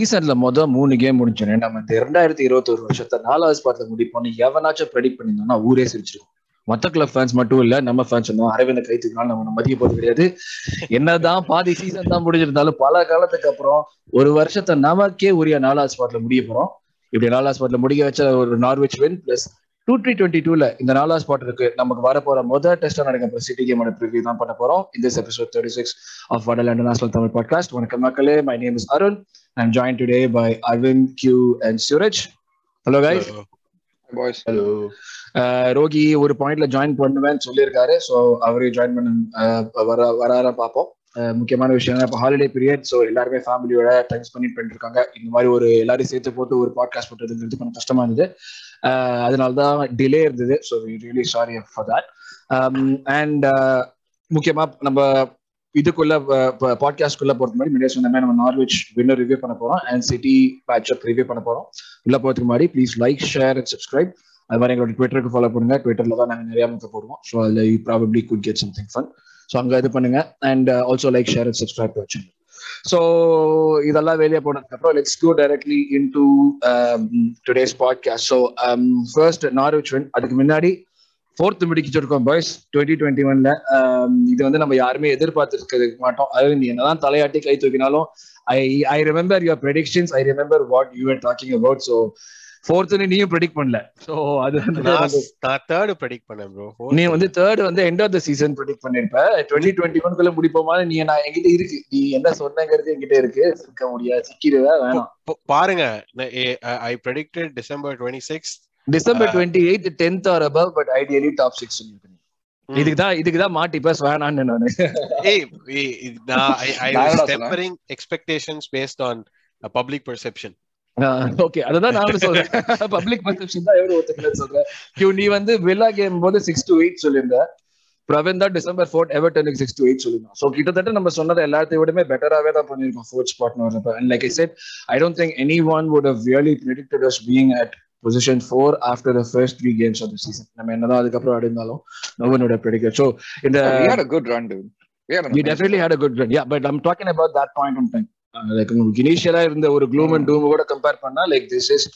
சீசன்ல மொதல் மூணு கேம் முடிஞ்சோடனே நம்ம இந்த ரெண்டாயிரத்தி இருபத்தி ஒரு வருஷத்தை நாலாவது ஸ்பாட்ல முடிப்போம்னு எவனாச்சும் ப்ரெடிக்ட் பண்ணியிருந்தோம்னா ஊரே சிரிச்சிருக்கும். மொத்த கிளப் ஃபேன்ஸ் மட்டும் இல்ல நம்ம ஃபேன்ஸ் இருந்தோம் அரவிந்த கைத்துக்குனால நம்ம மதிய போது கிடையாது. என்னதான் பாதி சீசன் தான் முடிஞ்சிருந்தாலும் பல காலத்துக்கு அப்புறம் ஒரு வருஷத்தை நமக்கே உரிய நாலாவது ஸ்பாட்ல முடிய போறோம். இப்படி நாலாவது ஸ்பாட்ல முடிக்க வச்ச ஒரு Norwich win plus two three twenty டூல இந்த நாலாவது ஸ்பாட் இருக்கு. நமக்கு வர போற முதல் டெஸ்ட் நடக்க சிட்டி கேமோட ப்ரிவியூ தான் பண்ண போறோம். இந்த episode thirty six of Vadal international Tamil podcast வணக்கம் மக்களே my name is Arun I'm join today by Aravind Q and Suraj hello guys boys hello Rocky ஒரு பாயிண்ட்ல ஜாயின் பண்ணுவேன்னு சொல்லியிருக்காரு. ஸோ அவரே ஜாயின் பண்ண அஹ், வர வரார பார்ப்போம். அஹ், முக்கியமான விஷயம் இப்போ ஹாலிடே பீரியட் ஸோ எல்லாருமே ஃபேமிலியோட டைம் ஸ்பெண்ட் பண்ணிட்டு இருக்காங்க. இந்த மாதிரி ஒரு எல்லாரையும் சேர்த்து போட்டு ஒரு பாட்காஸ்ட் பண்றதுங்கிறது கொஞ்சம் கஷ்டமா இருந்தது. Uh, அதனால தான் டிலே இருந்தது. So really sorry for that and முக்கியமா நம்ம இதுக்குள்ள பாட்காஸ்ட்குள்ள பொறுத்த மாதிரி முன்னாடி சொன்ன மாதிரி நம்ம நார்வெஜ் வின்னர் ரிவ்யூ பண்ண போறோம். அண்ட் சிட்டி பேட்சப் ரிவ்யூ பண்ண போறோம். உள்ள போறதுக்கு முன்னாடி please like share and subscribe அது மாதிரி எங்களோட ட்விட்டருக்கு ஃபாலோ பண்ணுங்க. ட்விட்டர்ல தான் நாங்கள் நிறைய முக்க போடுவோம். ஸோ அதில் you probably could get something fun so அங்கே இது பண்ணுங்க. And also like share and subscribe to channel so இதெல்லாம் வெளியே போனதுக்கு அப்புறம் let's go directly into today's podcast so first Norwich win அதுக்கு முன்னாடி ஃபோர்த் முடிக்கிச்சிருக்கோம் பாய்ஸ் டுவெண்ட்டி டுவெண்ட்டி ஒன்ல இது வந்து நம்ம யாருமே எதிர்பார்த்துருக்க மாட்டோம். அது நீ என்னதான் தலையாட்டி கை தூக்கினாலும் I I remember your predictions I remember what you are talking about so ஃபோர்த்னு நீயும் ப்ரெடிக்ட் பண்ணல. ஸோ அது வந்து நான் தேர்ட் ப்ரெடிக்ட் பண்ணேன் ப்ரோ நீ வந்து தேர்ட் வந்து end of the season predict பண்ணிருப்ப. Twenty twenty ஒன்குள்ள முடிப்போமா நீ நான் என்கிட்ட இருக்கு. நீ என்ன சொன்னங்கிறது என்கிட்ட இருக்கு. இருக்க முடியாது சிக்கிடுவ வேணாம். பாருங்க. I predicted December twenty six December twenty eight tenth or above but ideally top six இதுக்கு தான் இதுக்கு தான் மாட்டி பஸ் வேணான்னு நானு ஏய் நான் I was tempering expectations based on public perception okay அதுதான் நானும் சொல்றேன். பப்ளிக் பர்செப்ஷன் தான் எவ்வளவு ஒத்துக்கலன்னு சொல்றேன். கியூ நீ வந்து வில்லா கேம் போது சிக்ஸ் டு எயிட் சொல்லியிருந்த. பிரவீன் தான் டிசம்பர் ஃபோர்த் எவர்டனுக்கு சிக்ஸ் டு எயிட் சொல்லியிருந்தோம் ஸோ கிட்டத்தட்ட நம்ம சொன்னதை எல்லாத்தையும் விடமே பெட்டராகவே தான் பண்ணியிருக்கோம் ஃபோர்த் ஸ்பாட்னு வரப்ப and like I said I don't think any one would have really predicted us being at position four after the first three games of the season நம்ம என்னதான் அதுக்கப்புறம் அடைந்தாலும் no one would predict so இந்த run dude. We definitely had a good run. Yeah but i'm talking about that point in time. Uh, like உங்களுக்கு இனிஷியலா இருந்த ஒரு க்ளூம் and டூம் கூட கம்பேர் பண்ணா like this is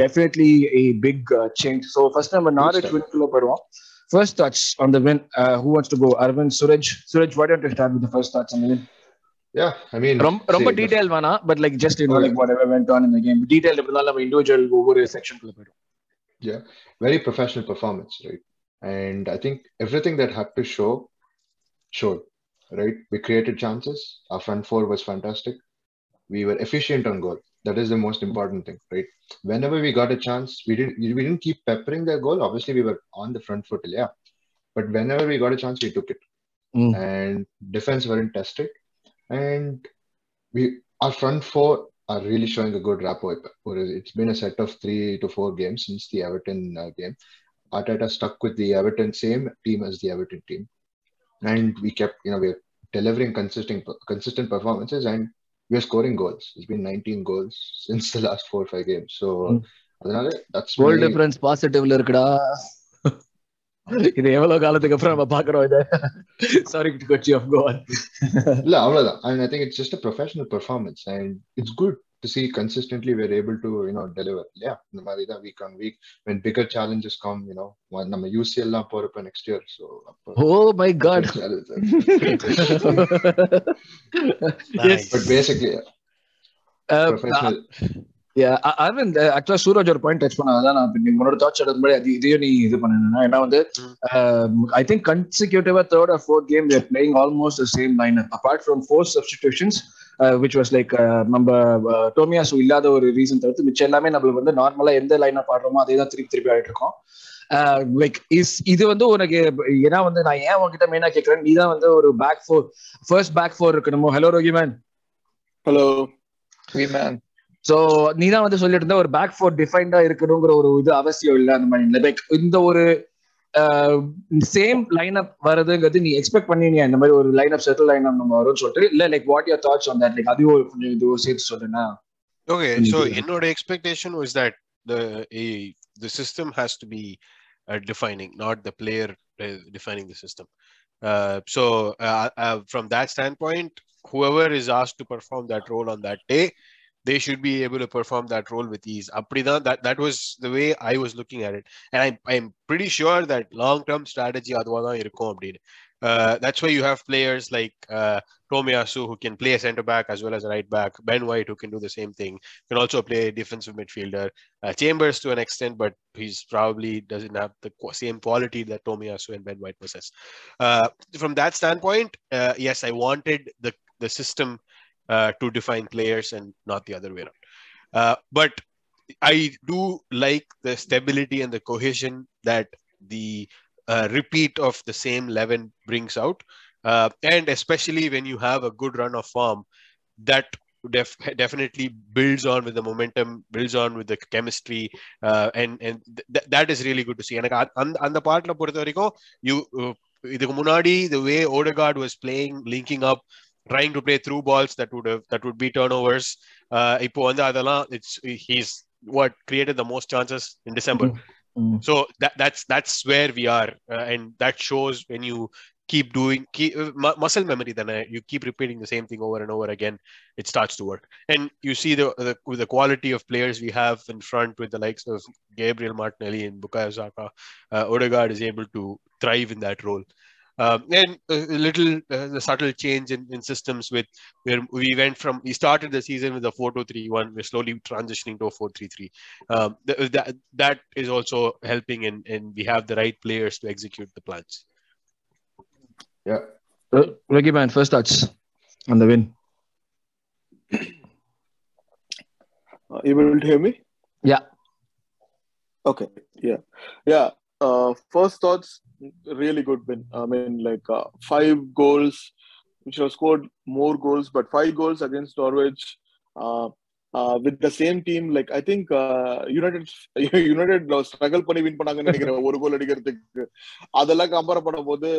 definitely a big uh, change so first நம்ம Norwich step. Win குள்ள போயிடுவோம் first thoughts on the win uh, who wants to go arvind suraj suraj why don't you start with the first thoughts on the win yeah i mean ரொம்ப detail வேணாம் but like just you know. Like whatever went on in the game detail எப்படி இருந்தாலும் நம்ம individual ஒவ்வொரு section குள்ள போயிடும் very professional performance right and i think everything that had to show showed right? We created chances. Our front four was fantastic. We were efficient on goal. That is the most important thing right? Whenever we got a chance we didn't we didn't keep peppering their goal. Obviously we were on the front foot yeah. But whenever we got a chance we took it. Mm. and defense weren't tested. And we our front four are really showing a good rapport. Whereas it's been a set of three to four games since the everton uh, game. Arteta stuck with the everton same team as the everton team and we kept you know we're delivering consistent consistent performances and we're scoring goals it's been 19 goals since the last four or five games so Mm. அதனால that's goal really- difference பாசிட்டிவ்ல இருக்குடா இது எவ்வளவு காலத்துக்கு அப்புறம் நம்ம பாக்குறோம் இத sorry to cut you off go on இல்ல அவ்வளவுதான் and I think it's just a professional performance and it's good to see consistently we're able to you know deliver. Yeah இந்த மாதிரி தான் week on week. When bigger challenges come you know one- நம்ம UCL எல்லாம் போறப்ப next year so oh my god Nice. but basically professional. Aravind ஆக்சுவலா சூரஜ் ஒரு point touch பண்ணாதான் நான் இப்ப நீ உன்னோட தாட்ஸ் எடுக்கும் முன்னாடி அது இதையும் நீ இது பண்ணணும் ஏன்னா வந்து I think கன்சிக்யூட்டிவா third or fourth game they're playing almost same line apart from four substitutions which was like நம்ம டோமியாசு இல்லாத ஒரு ரீசன் தவிர்த்து மிச்சம் எல்லாமே நம்மளுக்கு வந்து நார்மலா எந்த லைன் அப் ஆடுறோமோ அதே தான் திருப்பி திருப்பி ஆடிட்டு இருக்கோம். லைக் இஸ் இது வந்து உனக்கு ஏன்னா வந்து நான் ஏன் உன்கிட்ட மெயினா கேட்கறேன் நீ தான் வந்து ஒரு back four first back four இருக்கணுமோ? Hello Rocky man hello man so நீ தான் வந்து சொல்லிட்டு இருந்த ஒரு பேக் ஃபோர் டிஃபைன்டா இருக்கணுங்கிற ஒரு இது அவசியம் இல்லை அந்த மாதிரி. லைக் இந்த ஒரு சேம் லைன் அப் வருதுங்கிறது நீ எக்ஸ்பெக்ட் பண்ணினியா இந்த மாதிரி ஒரு line up settle line up நம்ம வரும்னு சொல்லிட்டு இல்ல like what your thoughts on that like அதையும் கொஞ்சம் இது சேர்த்து சொல்லுனா Okay, Mm, so yeah. என்னோட expectation was that the a, the system has to be uh, defining, not the player uh, defining the system. Uh, so uh, uh, from that standpoint, whoever is asked to perform that role on that day, they should be able to perform that role with ease. அப்படிதான் that that was the way I was looking at it, and I I'm pretty sure that long term strategy அதுவா தான் இருக்கும் அப்படின்னு. Uh, that's why you have players like uh, Tomiyasu who can play a centre back as well as a right back. Ben White who can do the same thing. Can also play defensive midfielder. Uh, Chambers to an extent, but he's probably doesn't have the qu- same quality that Tomiyasu and Ben White possess. Uh, from that standpoint, uh, yes, I wanted the the system uh, to define players and not the other way around. Uh, but I do like the stability and the cohesion that the uh, repeat of the same 11 brings out. Uh, and especially when you have a good run of form, that def- definitely builds on with the momentum, builds on with the chemistry, uh, and and th- that is really good to see. எனக்கு அந்த அந்த பார்ட்ல பொறுத்த வரைக்கும் you இதுக்கு முன்னாடி the way Odegaard was playing, linking up, trying to play through balls that would have that would be turnovers. Uh, இப்போ வந்து அதெல்லாம் it's he's what created the most chances in December. Mm. So that that's that's where we are, uh, and that shows when you keep doing keep, uh, mu- muscle memory. Then uh, you keep repeating the same thing over and over again. It starts to work, and you see the the, with the quality of players we have in front with the likes of Gabriel Martinelli and Bukayo Saka. Uh, Odegaard is able to thrive in that role. Um, and a a little uh, the subtle change in, in systems with where we went from we started the season with a 4-2-3-1 we're slowly transitioning to a 4-3-3 um, th- that that is also helping and and we have the right players to execute the plans Yeah. Uh, Reggie man, first thoughts on the win. Uh, you able to hear me? Yeah. Okay. Yeah. Yeah. Uh, first thoughts, really good win. I mean, like uh, five goals. which should have scored more goals, but five goals against Norwich. Uh, uh, with the same team, like I think uh, United United struggle பண்ணி win பண்ணாங்கன்னு நினைக்கிறேன் ஒரு கோல் அடிக்கிறதுக்கு அதெல்லாம் compare பண்ணும்போது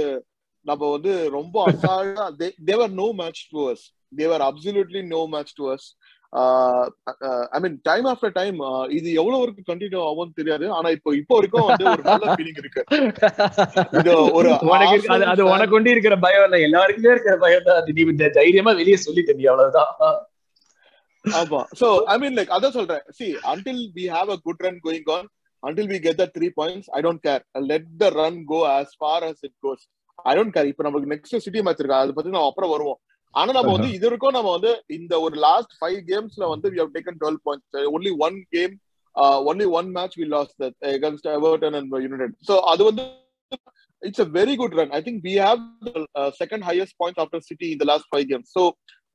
நம்ம வந்து ரொம்ப அசால்ட்டா they were no match to us they were absolutely no match to us I mean time after time இது எவ்வளவு வரைக்கும் கண்டினியூ ஆகும்னு தெரியாது. ஆனா இப்போ இப்போ வரைக்கும் வந்து ஒரு நல்ல ஃபீலிங் இருக்கு. இது ஒரு உனக்கு அது உனக்கு கொண்டு இருக்கிற பயம் இல்ல. எல்லாருக்குமே இருக்கிற பயம் தான். நீ தைரியமா வெளியே சொல்லிட்ட நீ அவ்வளவுதான். ஆமா. சோ ஐ மீன் லைக் அதான் சொல்றேன். See until we have a good run going on until we get the three points I don't care let the run go as far as it goes I don't care இப்போ நமக்கு next city match இருக்கு? அதை பத்தி நம்ம அப்புறம் வருவோம். ஆனா நம்ம வந்து இது வரைக்கும் நம்ம வந்து இந்த ஒரு லாஸ்ட் ஃபைவ் கேம்ஸ்ல வந்து we have taken twelve points only one game only one match we lost against Everton and United so அது வந்து it's a very good run. I think we have the uh, second highest points after City in the last five games. So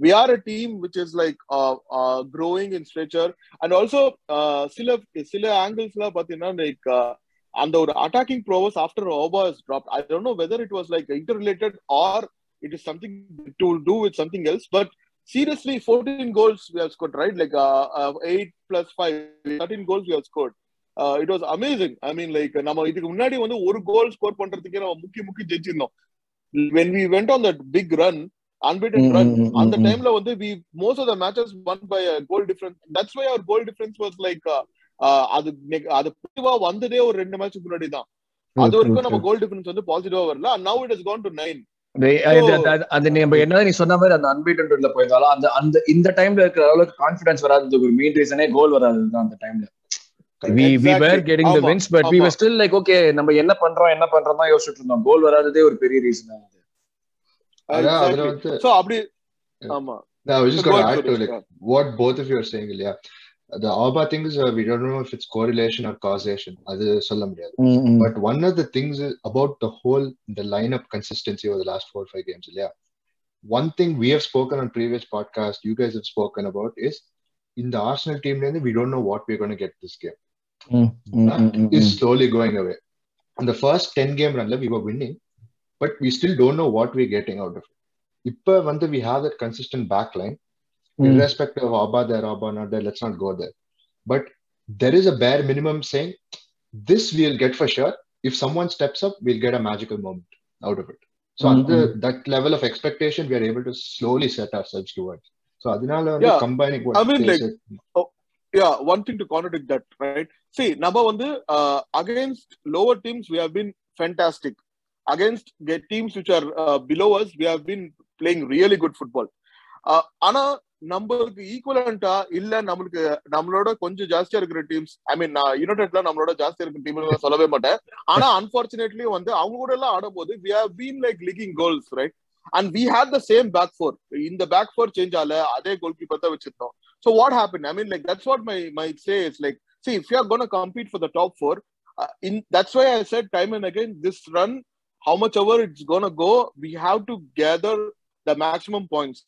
we are a team which is like uh, uh, growing in stature. And also uh, சில சில ஆங்கிள்ஸ்ல பாத்தீங்கன்னா like அந்த ஒரு attacking prowess after Auba is drop I don't know whether it was like inter related or it is something to do with something else but seriously 14 goals we have scored right like uh, uh, 8 plus 5 13 goals we have scored uh, it was amazing i mean like நம்ம இதுக்கு முன்னாடி வந்து ஒரு goal score பண்றதுக்கே நம்ம முக்கி முக்கி ஜெயிச்சிருந்தோம் when we went on that big run unbeaten Mm, run mm, mm, அந்த mm. டைம்ல வந்து we most of the matches won by a goal difference that's why our goal difference was like uh, uh, அது அது பாசிட்டிவா வந்ததே ஒரு ரெண்டு match முன்னாடி தான் அது வரைக்கும் நம்ம கோல் டிஃபரன்ஸ் வந்து பாசிட்டிவா வரல now it has gone to 9 டேய், அது- அது- அது- அது நம்ம என்னதான் நீ சொன்ன மாதிரி அந்த அன்பீட்டன் ரூட்ல போயிருந்தாலும் அந்த அந்த இந்த டைம்ல இருக்கிற அளவுக்கு கான்பிடன்ஸ் வராததுக்கு ஒரு மெயின் ரீசனே கோல் வராதுதான் அந்த டைம்ல we we were Exactly. getting the ஆமா, wins but we ஆமா. were still like okay நம்ம என்ன பண்றோம் என்ன பண்றோம் தான் யோசிச்சுட்டு இருந்தோம் கோல் வராததே ஒரு பெரிய ரீசன் அப்படி ஆமா No, I was just So going go to ahead, add to Suresh, like go on. what both of you are saying. Yeah, the Alba thing is uh, we don't know if it's correlation or causation. அது சொல்ல முடியாது. But one of the things is about the whole the lineup consistency over the last four or five games. Yeah, one thing we have spoken on previous podcast, you guys have spoken about is in the Arsenal team, then we don't know what we're going to get this game. Is slowly going away. In the first ten game run, we were winning, but we still don't know what we're getting out of it. இப்ப வந்து we mm. irrespective of Abba there, Abba not there, let's not go there. But there is a bare minimum saying, this we'll get for sure. If someone steps up, we'll get a magical moment out of it. So mm-hmm. that level of expectation, we are able to slowly set ourselves towards. So Adinala yeah. combining what I mean, like, oh, yeah, one thing to contradict that, right? See, number one, uh, against lower teams, we have been fantastic. Against teams which are uh, below us, we have been playing really good football. Uh, ஆனா நம்மளுக்கு ஈக்குவலண்டா இல்ல நம்மளுக்கு நம்மளோட கொஞ்சம் ஜாஸ்தியா இருக்கிற teams I மீன் நான் யுனைடெட்ல நம்மளோட ஜாஸ்தியா இருக்கிற டீம் சொல்லவே மாட்டேன். ஆனா அன்பார்ச்சுனேட்லி வந்து அவங்க கூட எல்லாம் ஆடும்போது we have been like licking goals right and we had the same back four இந்த பேக் ஃபோர் சேஞ்ச் ஆல அதே கோல் கீப்பர் தான் வச்சிருந்தோம். So what happen I mean like that's what my my say is like see if you are gonna compete for the top four in that's why I said time and again this run how much our it's gonna go we have to gather the maximum points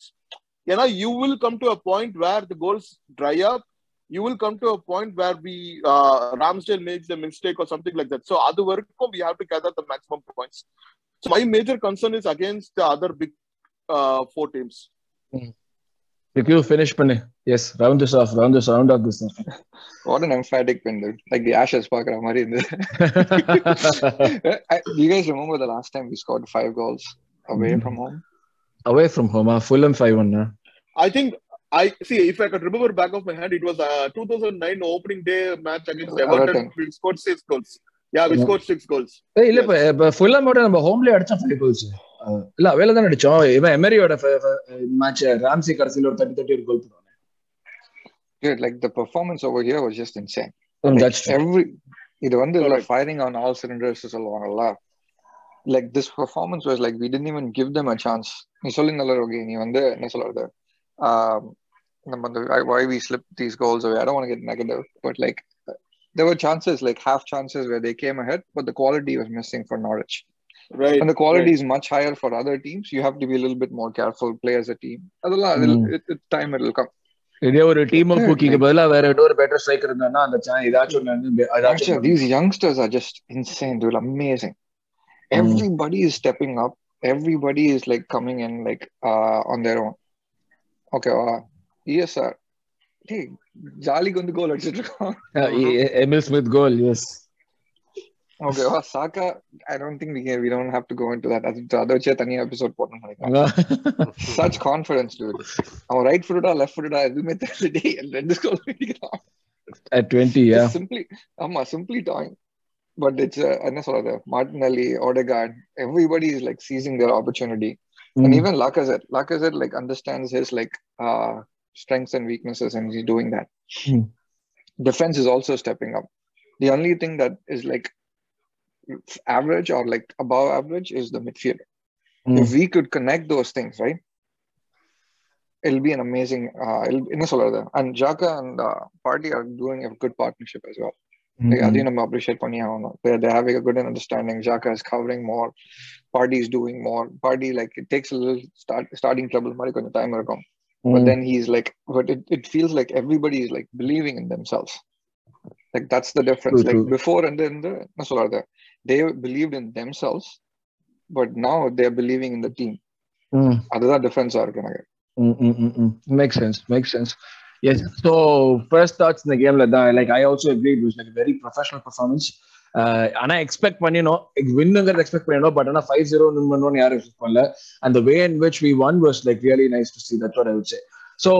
you know you will come to a point where the goals dry up you will come to a point where we uh, Ramsdale makes a mistake or something like that. So other work we have to gather the maximum points. So my major concern is against the other big uh, four teams. Mm. You finish, Pane. Yes, round this off, round this, round off this. what an emphatic pin. Like the Ashes Pakra Mari. you guys remember the last time we scored five goals away hmm. from home? Away from home ah Fulham 5-1 ah. I think I see if I could remember back of my hand, it was uh, 2009 opening day match against Everton. We scored six goals. Yeah, we Yeah. scored six goals. ஏய் இல்ல இப்ப இப்ப ஃபுல்லாமோட நம்ம ஹோம்லயே அடிச்சோம் five goals இல்ல அவையில தான் அடிச்சோம் இவன் எமரியோட match Ramsay கடைசியில ஒரு தேர்ட்டி தேர்ட்டி ஒரு கோல் போடுவாங்க Dude, like the performance over here was just insane. That's Every இது வந்து firing on all cylinders சொல்லுவாங்கல்ல like this performance was like we didn't even give them a chance நீ சொல்லிருந்தல ரோகி நீ வந்து என்ன சொல்றது um, நம்ம அந்த why we slipped these goals away I don't want to get negative but like there were chances like half chances where they came ahead but the quality was missing for Norwich Right. and the quality is much higher for other teams you have to be a little bit more careful play as a team அதெல்லாம் Mm. it, it, time it will come இதே ஒரு team Yeah, குக்கிக்கு like- பதிலா வேற இன்னொரு better striker இருந்தானா அந்த San ஏதாச்சும் ஒண்ணு வந்து Actually, ஏதாச்சும் these youngsters are just insane, dude. Amazing. Mm. Everybody is stepping up. Everybody is like coming in like uh on their own. Okay, uh, yes, sir. Hey, jolly வந்து கோல் அடிச்சிட்டு இருக்கோம் Emil Smith கோல் S okay வா Xhaka I don't think we can, we don't have to go into that அது அதை வச்சே தனியா episode போடணும்னு நினைக்கிறேன் such confidence dude அவன் ரைட் ஃபுட்டா லெஃப்ட் ஃபுட்டா எதுவுமே தெரியல டேய் ரெண்டு கோல் அடிக்கிறான் at twenty yeah It's simply ஆமா simply toying but it's uh, என்ன சொல்றது Martinelli Odegaard everybody is like seizing their opportunity and even Lacazette Lacazette like understands his like uh strengths and weaknesses and he's doing that Hmm. defense is also stepping up the only thing that is like average or like above average is the midfield if we could connect those things right it'll be an amazing uh it'll, என்ன சொல்றது and Jaka and uh, Party are doing a good partnership as well like, அதையும் நம்ம appreciate பண்ணி ஆகணும் they're, they're having a good understanding Jaka is covering more Party is doing more Party like it takes a little start starting trouble மாதிரி கொஞ்சம் time இருக்கும் but then he's like but it, it feels like everybody is like believing in themselves like that's the difference True, like true. before and then the என்ன சொல்றது they believed in themselves but now they're believing in the team அதுதான் டிஃபரன்ஸா இருக்கு எனக்கு make sense make sense Yes so first thoughts இந்த கேம்ல தான் like I also agree it was like very professional performance ஆனா expect பண்ணினோம் வின்னுங்கிறது எக்ஸ்பெக்ட் பண்ணினோம் பட் ஆனா ஃபைவ் ஜீரோ வின் பண்ணுவோம்னு யாரும் எக்ஸ்பெக்ட் பண்ணல. அந்த way in which we won was like really nice to see that what I would say so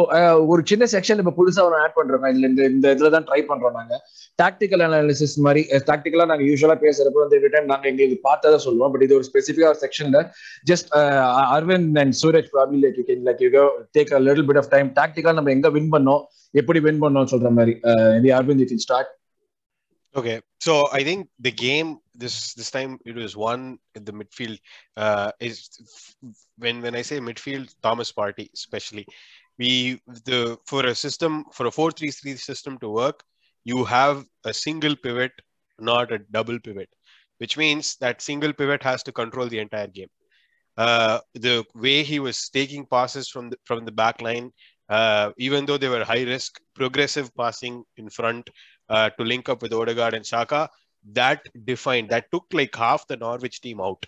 ஒரு சின்ன செக்ஷன் இப்போ புதுசா ஒன்று ஆட் பண்றோம் இதுல இந்த இந்த இதில் தான் ட்ரை பண்றோம் நாங்க. டாக்டிக்கல் அனாலிசிஸ் மாதிரி டாக்டிக்கலாக நாங்கள் யூஸ்வலாக பேசுறப்போ வந்து எவ்ரி டைம் நாங்கள் எங்களுக்கு பார்த்ததை சொல்லுவோம். பட் இது ஒரு ஸ்பெசிஃபிக்காக ஒரு செக்ஷன்ல just Aravind and Suraj probably like you can like you take a little bit of time டாக்டிக்கலாக நம்ம எங்க வின் பண்ணோம் எப்படி வின் பண்ணோம் சொல்ற மாதிரி. இது Aravind you can start Okay, so I think the game this this time it was one in the midfield. Uh, is when when I say midfield, Thomas Party especially. We the for a system for a four three three system to work, you have a single pivot, not a double pivot, which means that single pivot has to control the entire game. Uh, the way he was taking passes from the from the back line, uh, even though they were high risk, progressive passing in front uh, to link up with Odegaard and Shaka, that defined that took like half the Norwich team out.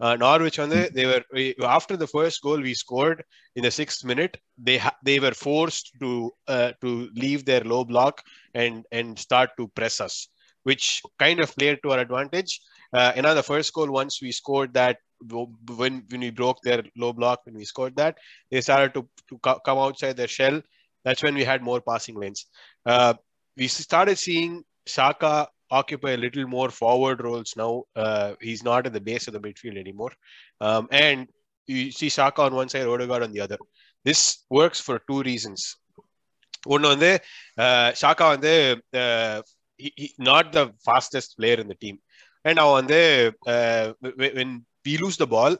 Uh, Norwich on the they were after the first goal we scored in the sixth minute they ha- they were forced to uh, to leave their low block and and start to press us which kind of played to our advantage. Uh, know the first goal once we scored that when when we broke their low block when we scored that they started to, to co- come outside their shell. That's when we had more passing lanes. Uh, we started seeing Saka occupy a little more forward roles now. Uh, he's not at the base of the midfield anymore. Um, and you see Saka on one side, Odegaard on the other. This works for two reasons ஒன்னு வந்து Xhaka வந்து not the fastest player இந்த team and அவன் வந்து when we lose the ball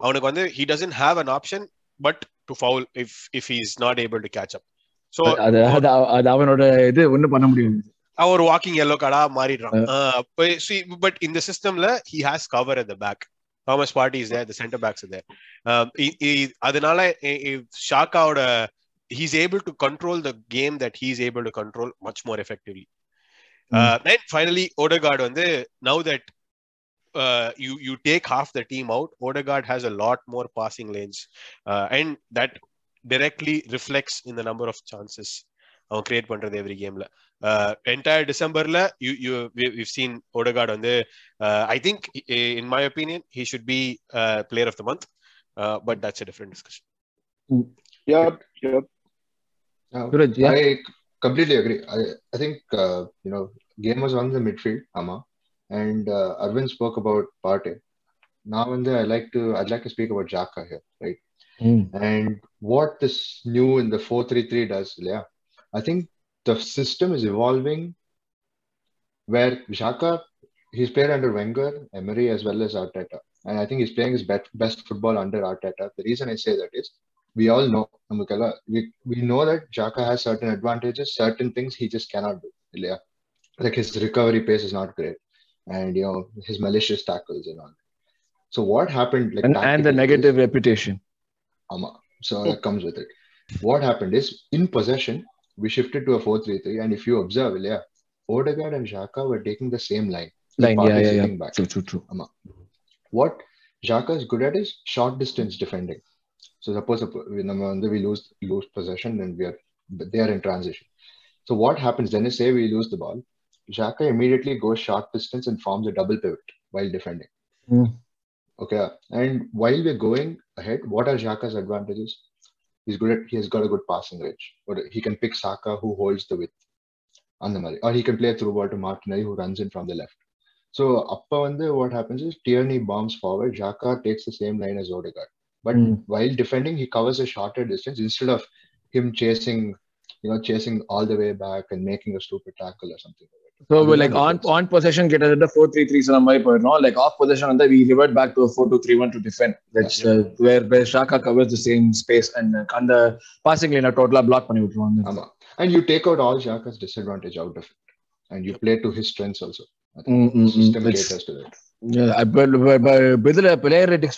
அவனுக்கு வந்து he doesn't have an option but to foul if if he is not able to catch up so அது அது அது அவனோட இது ஒண்ணும் பண்ண முடியாது அவன் ஒரு வாக்கிங் எல்லோ கார்டா மாறிடுறான் பட் இந்த சிஸ்டம்ல he has cover at the back Thomas Partey is there the centre backs there அதனால ஷாக்காவோட he's able to control the game that he's able to control much more effectively. Uh, and finally, Odegaard on the now that uh, you you take half the team out, Odegaard has a lot more passing lanes, uh, and that directly reflects in the number of chances அவன் create பண்றது every கேம்ல entire டிசம்பர்ல you you we've seen Odegaard வந்து I think in my opinion he should be uh, player of the month uh, but that's a different discussion Yep, yep. Uh, Suraj, yeah. I completely agree. I, I think, uh, you know, game was on the midfield, Amma, and uh, Arvind spoke about Partey. Now and then I like to, I'd like to speak about Xhaka here, right? And what this new in the 4-3-3 does, yeah, I think the system is evolving where Vishaka, he's played under Wenger, Emery, as well as Arteta. And I think he's playing his bet- best football under Arteta. The reason I say that is we all know, we, we know that Jaka has certain advantages, certain things he just cannot do. Yeah. Like his recovery pace is not great. And, you know, his malicious tackles and all. So what happened? Like, and, and the negative is, reputation. Ama. So that comes with it. What happened is in possession, we shifted to a 4-3-3. And if you observe, yeah, Odegaard and Xhaka were taking the same line. Line, yeah, yeah, yeah. Back. True, true, true. What Xhaka is good at is short distance defending. So suppose we lose lose possession and we are they are in transition. So what happens then is say we lose the ball, Xhaka immediately goes short distance and forms a double pivot while defending. Mm. Okay, and while we're going ahead, what are Xhaka's advantages? He's good at he has got a good passing range. Or he can pick Saka who holds the width. அந்த மாதிரி or he can play a through ball to Martinelli who runs in from the left. So அப்ப வந்து what happens is Tierney bombs forward, Xhaka takes the same line as Odegaard. But Mm. while defending, he covers a shorter distance instead of him chasing, you know, chasing all the way back and making a stupid tackle or something. like that. so அதுதான் like on difference. on possession கிட்டத்தட்ட four three three சொன்ன மாதிரி போயிடணும் like off possession வந்து we revert back to a four two three one to defend that's uh, where where Shaka covers the same space and uh, அந்த passing lane டோட்டலா block பண்ணி விட்டுருவாங்க ஆமா. And you take out all Xhaka's disadvantage out of it. And you play to his strengths also. I think Mm, the mm, mm. system It's- caters to that. Yeah, I- but but but இதுல player ratings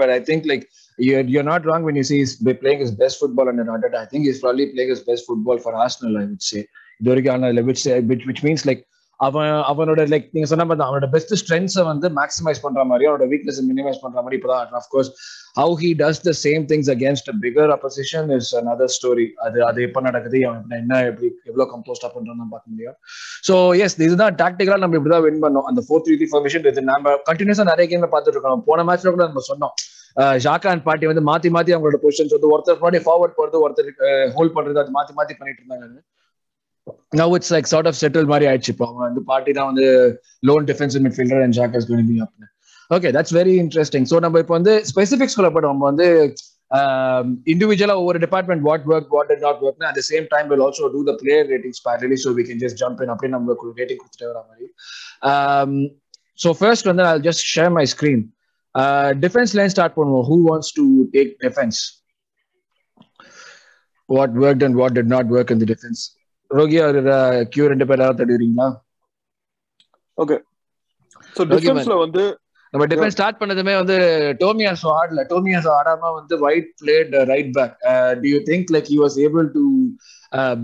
but I think like you're you're not wrong when you say he's be- playing his best football under Arteta. I think he's probably playing his best football for Arsenal. I would say இது வரைக்கும் ஆனா which uh, அவன் அவனோட like நீங்க சொன்ன மாதிரி அவனோட best ஸ்ட்ரென்த்ஸை வந்து மேக்ஸிமைஸ் பண்ற மாதிரி அவனோட வீக்னஸ் மினிமைஸ் பண்ற மாதிரி இப்பதான் of course how he does the same things against bigger opposition is another story அது அது எப்ப நடக்குது அவன் என்ன எப்படி எவ்வளவு கம்போஸ்டா பண்றான்னு பார்க்க முடியும். ஸோ எஸ் இதுதான் டாக்டிக்கலா நம்ம இப்படிதான் வின் பண்ணோம். அந்த ஃபோர் த்ரீ த்ரீ ஃபார்மேஷன் இது நம்ம கண்டினியூஸா நிறைய கேம்ல பார்த்துட்டு இருக்கோம். போன மேட்ச்ல கூட நம்ம சொன்னோம். ஜாக்கா அண்ட் பாட்டி வந்து மாத்தி மாத்தி அவங்களோட பொசிஷன்ஸ் வந்து ஒருத்தர் முன்னாடி ஃபார்வர்ட் போறது ஒருத்தர் ஹோல்ட் பண்றது அது மாத்தி மாத்தி பண்ணிட்டு இருந்தாங்க. Now it's like sort of settle மாதிரி ஆயிடுச்சு இப்போ அவங்க வந்து பார்ட்டி தான் வந்து lone defensive midfielder and Xhaka is going be up okay that's very interesting so நம்ம இப்போ வந்து ஸ்பெசிபிக்ஸ் சொல்லப்படும் நம்ம வந்து இண்டிவிஜுவலா ஒவ்வொரு department what work what it not work at same time will also do the player ratings parallelly so we can just jump in அப்படியே நம்ம ரேட்டிங் கொடுத்துட்டு வர மாதிரி ஸோ ஃபர்ஸ்ட் வந்து I just share my screen defence line start பண்ணுவோம் who wants to take defence what work and what did not work in the defence ரோகி அவர் கியூ ரெண்டு பேர் யாராவது தடுவீங்களா? சோ டிஃபென்ஸ்ல வந்து நம்ம டிஃபென்ஸ் ஸ்டார்ட் பண்ணதுமே வந்து டோமியாஸ் ஆடல. டோமியாஸ் ஆடாம வந்து White played right back do you think like he was able to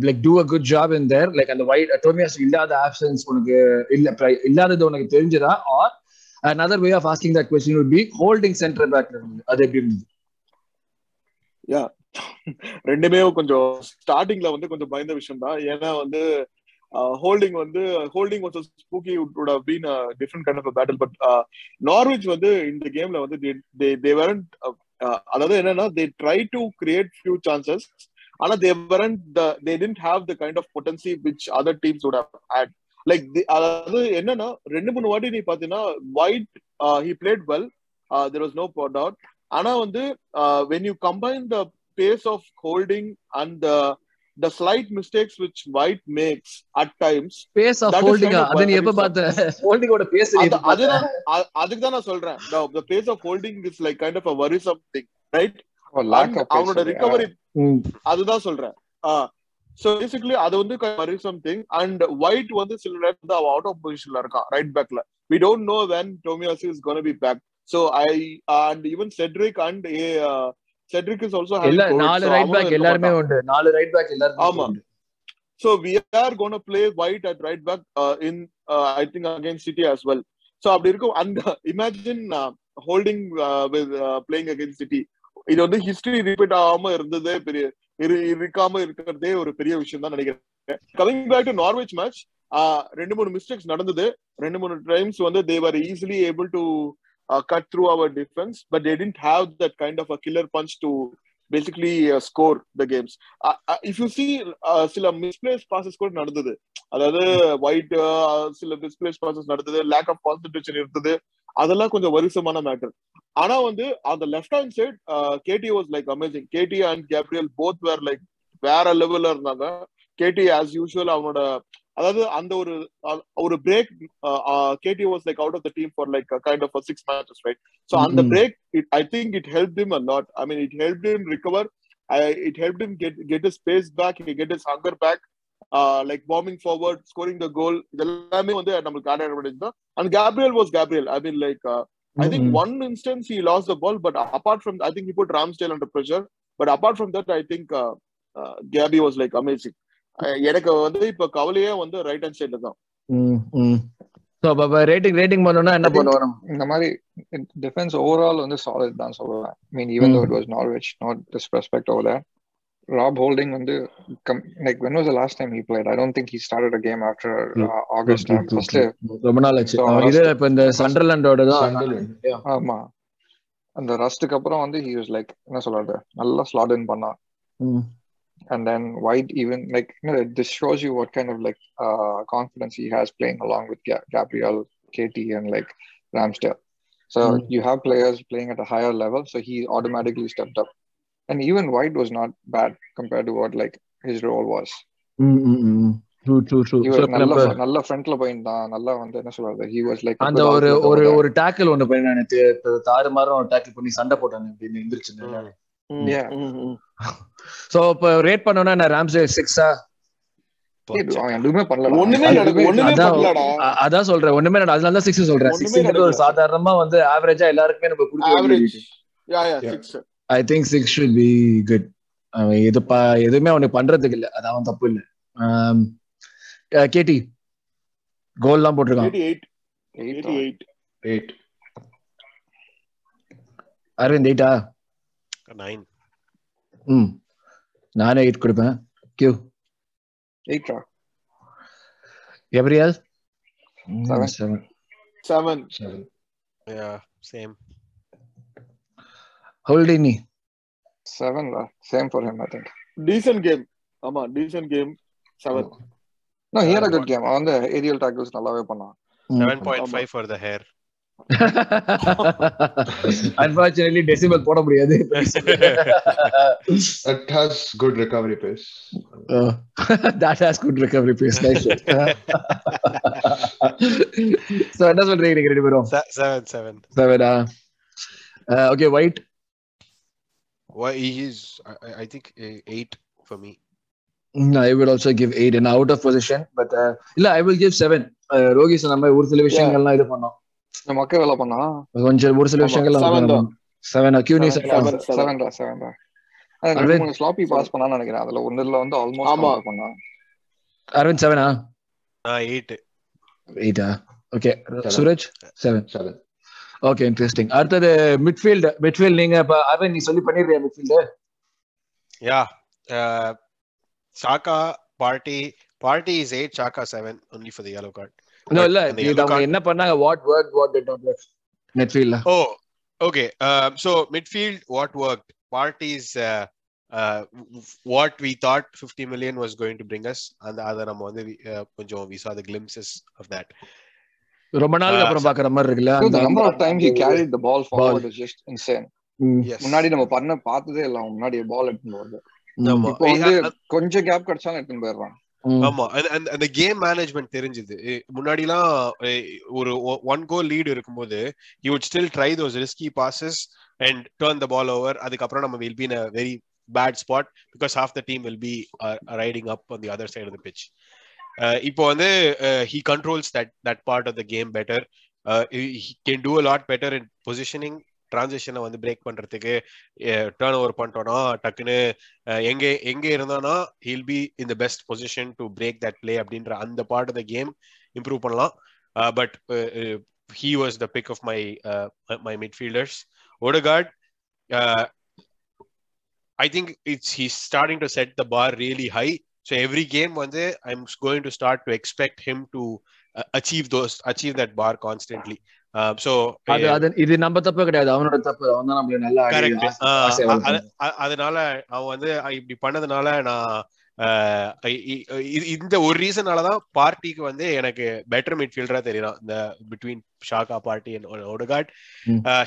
like do a good job in there like அந்த ஒயிட் டோமியாஸ் இல்லாத ஆப்ஷன்ஸ் உனக்கு இல்ல இல்லாதது உனக்கு தெரிஞ்சதா? Or another way of asking that question would be holding center back இருந்து. அது எப்படி இருந்தது? ரெண்டுமே கொஞ்சம் ஸ்டார்டிங்ல வந்து கொஞ்சம் பயந்த விஷயம் தான் ஏன்னா வந்து ஹோல்டிங் வந்து Holding was spooky would been different kind of battle but Norwich வந்து இந்த கேம்ல வந்து தே தே வரண்ட் அதாவது என்னன்னா they try to create few chances ஆனா they weren't they tend have the kind of potency which other teams would have had like அதாவது என்னன்னா ரெண்டு மூணு வாட்டி நீ பாத்தீங்கன்னா White he played well there was no doubt ஆனா வந்து when you combine the pace of holding and the the slight mistakes which White makes at times pace of That is Holding kind of அது நீ எப்ப. பார்த்த ஹோல்டிங்கோட base நீ அதுதான் அதுக்கு தான் நான் சொல்றேன் the, the pace of holding is like kind of a worrisome thing right அவனோட recovery ம். அதுதான் சொல்றேன் சோ பேசிக்கலி அது வந்து worrisome thing and white வந்து சில நேரம் வந்து அவன் அவுட் ஆஃப் பொசிஷன்ல இருக்கான் ரைட் பேக்ல we don't know when Tomiyasu is going to be back so i and even cedric is also having இல்ல நாலு ரைட் பேக் எல்லாருமே. உண்டு நாலு ரைட் பேக் எல்லாருமே ஆமா. are going to play White at right back uh, in uh, I think against City as well. So அப்படி இருக்கும் holding uh, with uh, playing against City. இது வந்து ஹிஸ்டரி ரிப்பீட் ஆகாம இருந்ததே பெரிய இரு- இருக்காம இருக்கிறதே ஒரு பெரிய விஷயம் தான் நினைக்கிறேன் coming back to Norwich match ரெண்டு மூணு மிஸ்டேக்ஸ் நடந்தது ரெண்டு மூணு டைம்ஸ் வந்து they were easily able to cut through our defence but they tend have that kind of a killer punch to basically score the games if you see சில misplace passes கூட நடந்தது. அதாவது white சில misplace passes நடந்தது lack of concentration இருந்தது. அதெல்லாம் கொஞ்சம் வருஷமான matter ஆனா வந்து அந்த left hand side KT was like amazing KT and Gabriel both were like வேற லெவல்ல இருந்தாங்க. கேடி ஆஸ் யூஷுவல் அவனோட அதாவது அந்த ஒரு அஹ், ஒரு break KT was like out of the team for like kind of six matches right so அந்த Mhm. Break I think it help him a lot. I mean it help him recover. I, it helped him get get his pace back, he get his hunger back, uh, like bombing forward, scoring the goal. இதெல்லாமே வந்து நம்மளுக்கு add advantage தான். And Gabriel was Gabriel I mean like I think hmm. One instance he lost the ball but apart from I think he put Ramsdale under pressure but apart from that I think Gabi was like amazing எனக்கு வந்து இப்ப கவலையே வந்து right hand சைட்ல தான். Rating rating பண்ணனும்னா என்ன பண்ணுவோம் இந்த மாதிரி டிஃபென்ஸ் ஓவரால் வந்து சாலிட் தான் சொல்லுவேன் mean even though it was Norwich not disrespect over that Rob Holding வந்து like when was the last time he played I don't think he started a game after August first ரொம்ப நாள் ஆச்சு. இது இப்ப இந்த சண்டர்லாண்டோட தான். ஆமா. அந்த ரஸ்ட்டுக்கு அப்புறம் வந்து ஹி வாஸ் லைக் என்ன சொல்றது? நல்லா ஸ்லாட் இன் பண்ணான். ம். and then White even like you know this shows you what kind of like uh confidence he has playing along with Ga- Gabriel, Katie, and like Ramsdale. So Mm. you have players playing at a higher level, so he automatically stepped up. And even White was not bad compared to what like his role was. ம், ம், ம். True, true, true. He So, was இப்ப நல்ல நம்ம நல்ல ஃப்ரண்ட்ல போயிருந்தான் நல்லா வந்து என்ன சொல்றது he was like a அந்த good ஒரு outlet ஒரு over there. ஒரு டேக்கிள் ஒண்ணு பண்ணி எனக்கு தாறு மாறும் டேக்கிள் பண்ணி சண்டை போட்டாங்க அப்படின்னு எந்திரிச்சு Yeah. சோ இப்ப ரேட் பண்ணோம்னா நான் ராம்சே சிக்ஸா அதான் பண்ணலடா. அதான் சொல்றேன் ஒண்ணுமே நட- அதனால தான் சிக்ஸ் சொல்றேன். சிக்ஸ் ஒரு. சாதாரணமா வந்து ஆவரேஜா எல்லாருக்குமே நம்ம கொடுக்க I think six should be good அவன் எது எதுவுமே அவனுக்கு பண்றதுக்கு இல்ல. அது அவன் தப்பு இல்ல. கேடி கோல் எல்லாம் போட்டிருக்கான். அரவிந்த் எயிட்டா nine. ம் நானே எயிட் கொடுப்பேன் கியூ eight ரா. Gabriel. Seven seven Seven. Yeah, same. ஹோல்டினி seven ரா. same for him I think decent game ஆமா decent game seven no he had a good game அவன் வந்து aerial tackles நல்லாவே பண்ணான் Seven point five for the hair. Unfortunately decimal போட முடியாது That has good recovery pace. That has good recovery pace nice so என்ன சொல்றீங்க நீங்க ரெண்டு பேரும் Se- seven, seven. Sevana okay White Why he is? I, I- I think uh, eight for me. I will also give eight and out of position but இல்ல I will give seven ரோகி சொன்ன மாதிரி ஒரு சில விஷயங்கள்லாம் இது பண்ணோம் மொக்க வேலை பண்ணா கொஞ்சம் ஒரு சில ஆமா, தான். செவன் கியூனி Seven, seven. Seven seven Aravind. மூணு ஸ்லாப்பி பாஸ் பண்ணான்னு நினைக்கிறேன் அதுல ஒண்ணுல வந்து ஆமா. ஆல்மோஸ்ட் பண்ணான் அரவிந்த் செவனா eight. எயிட்டா okay. Suraj seven Seven. Okay interesting அடுத்தது மிட்ஃபீல்ட் மிட்ஃபீல்ட் நீங்க இப்ப அரவிந்த் நீ சொல்லி பண்ணிடுறியா midfield Yeah. Uh, Chaka party party is eight. Chaka seven. Only for the yellow இல்ல அந்த இது அவங்க என்ன பண்ணாங்க what work what did not work மிட்ஃபீல்ட்ல Oh, okay. Um, so midfield, what worked? Parties, uh, uh, what we thought 50 million was going to bring us, and the other amount, uh, கொஞ்சம் we saw the glimpses of that. ரொம்ப நாளுக்கு Ah, அப்புறம் பாக்குற மாதிரி இருக்குல்ல அந்த- number of times he carried the ball forward is just insane ம். Yes. முன்னாடி நம்ம பண்ண பார்த்ததே இல்ல முன்னாடி பால் போறது ஆமா. இப்போ வந்து கொஞ்சம் கேப் கிடைச்சாலும் எடுத்துன்னு போயிடுறான். ஆமா. அந்த- அந்த- கேம் மேனேஜ்மெண்ட் தெரிஞ்சுது. முன்னாடி எல்லாம் ஒரு ஒன் கோல் லீடு இருக்கும்போது you would still try those risky passes and turn the ball over அதுக்கப்புறம் நம்ம will be in very bad spot because of the team will be riding up on the other side of pitch இப்போ வந்து he controls that that part of the game better can do a lot better in positioning டிரான்சிஷனை வந்து break பண்றதுக்கு turn over பண்ணிட்டோம்னா டக்குன்னு எங்க எங்க இருந்தானா he'll be in the best position to break that play அப்படின்ற அந்த part of the game improve பண்ணலாம். But he was the pick of my my midfielders Odegaard I think it's he starting to set the bar really high so every game வந்து I am going to start to expect him to achieve those achieve that bar constantly இது நம்ம தப்பு கிடையாது. அவனோட தப்பு. அவன் தான் நம்மள நல்லா. அதனால அவன் வந்து இப்படி பண்ணதுனால நான் இந்த ஒரு ரீசனாலதான் பார்ட்டிக்கு வந்து எனக்கு பெட்டர் மிட்ஃபீல்டரா தெரியலாம் இந்த பிட்வீன் ஷாக்கா பார்ட்டி அண்ட் ஒடகாட்.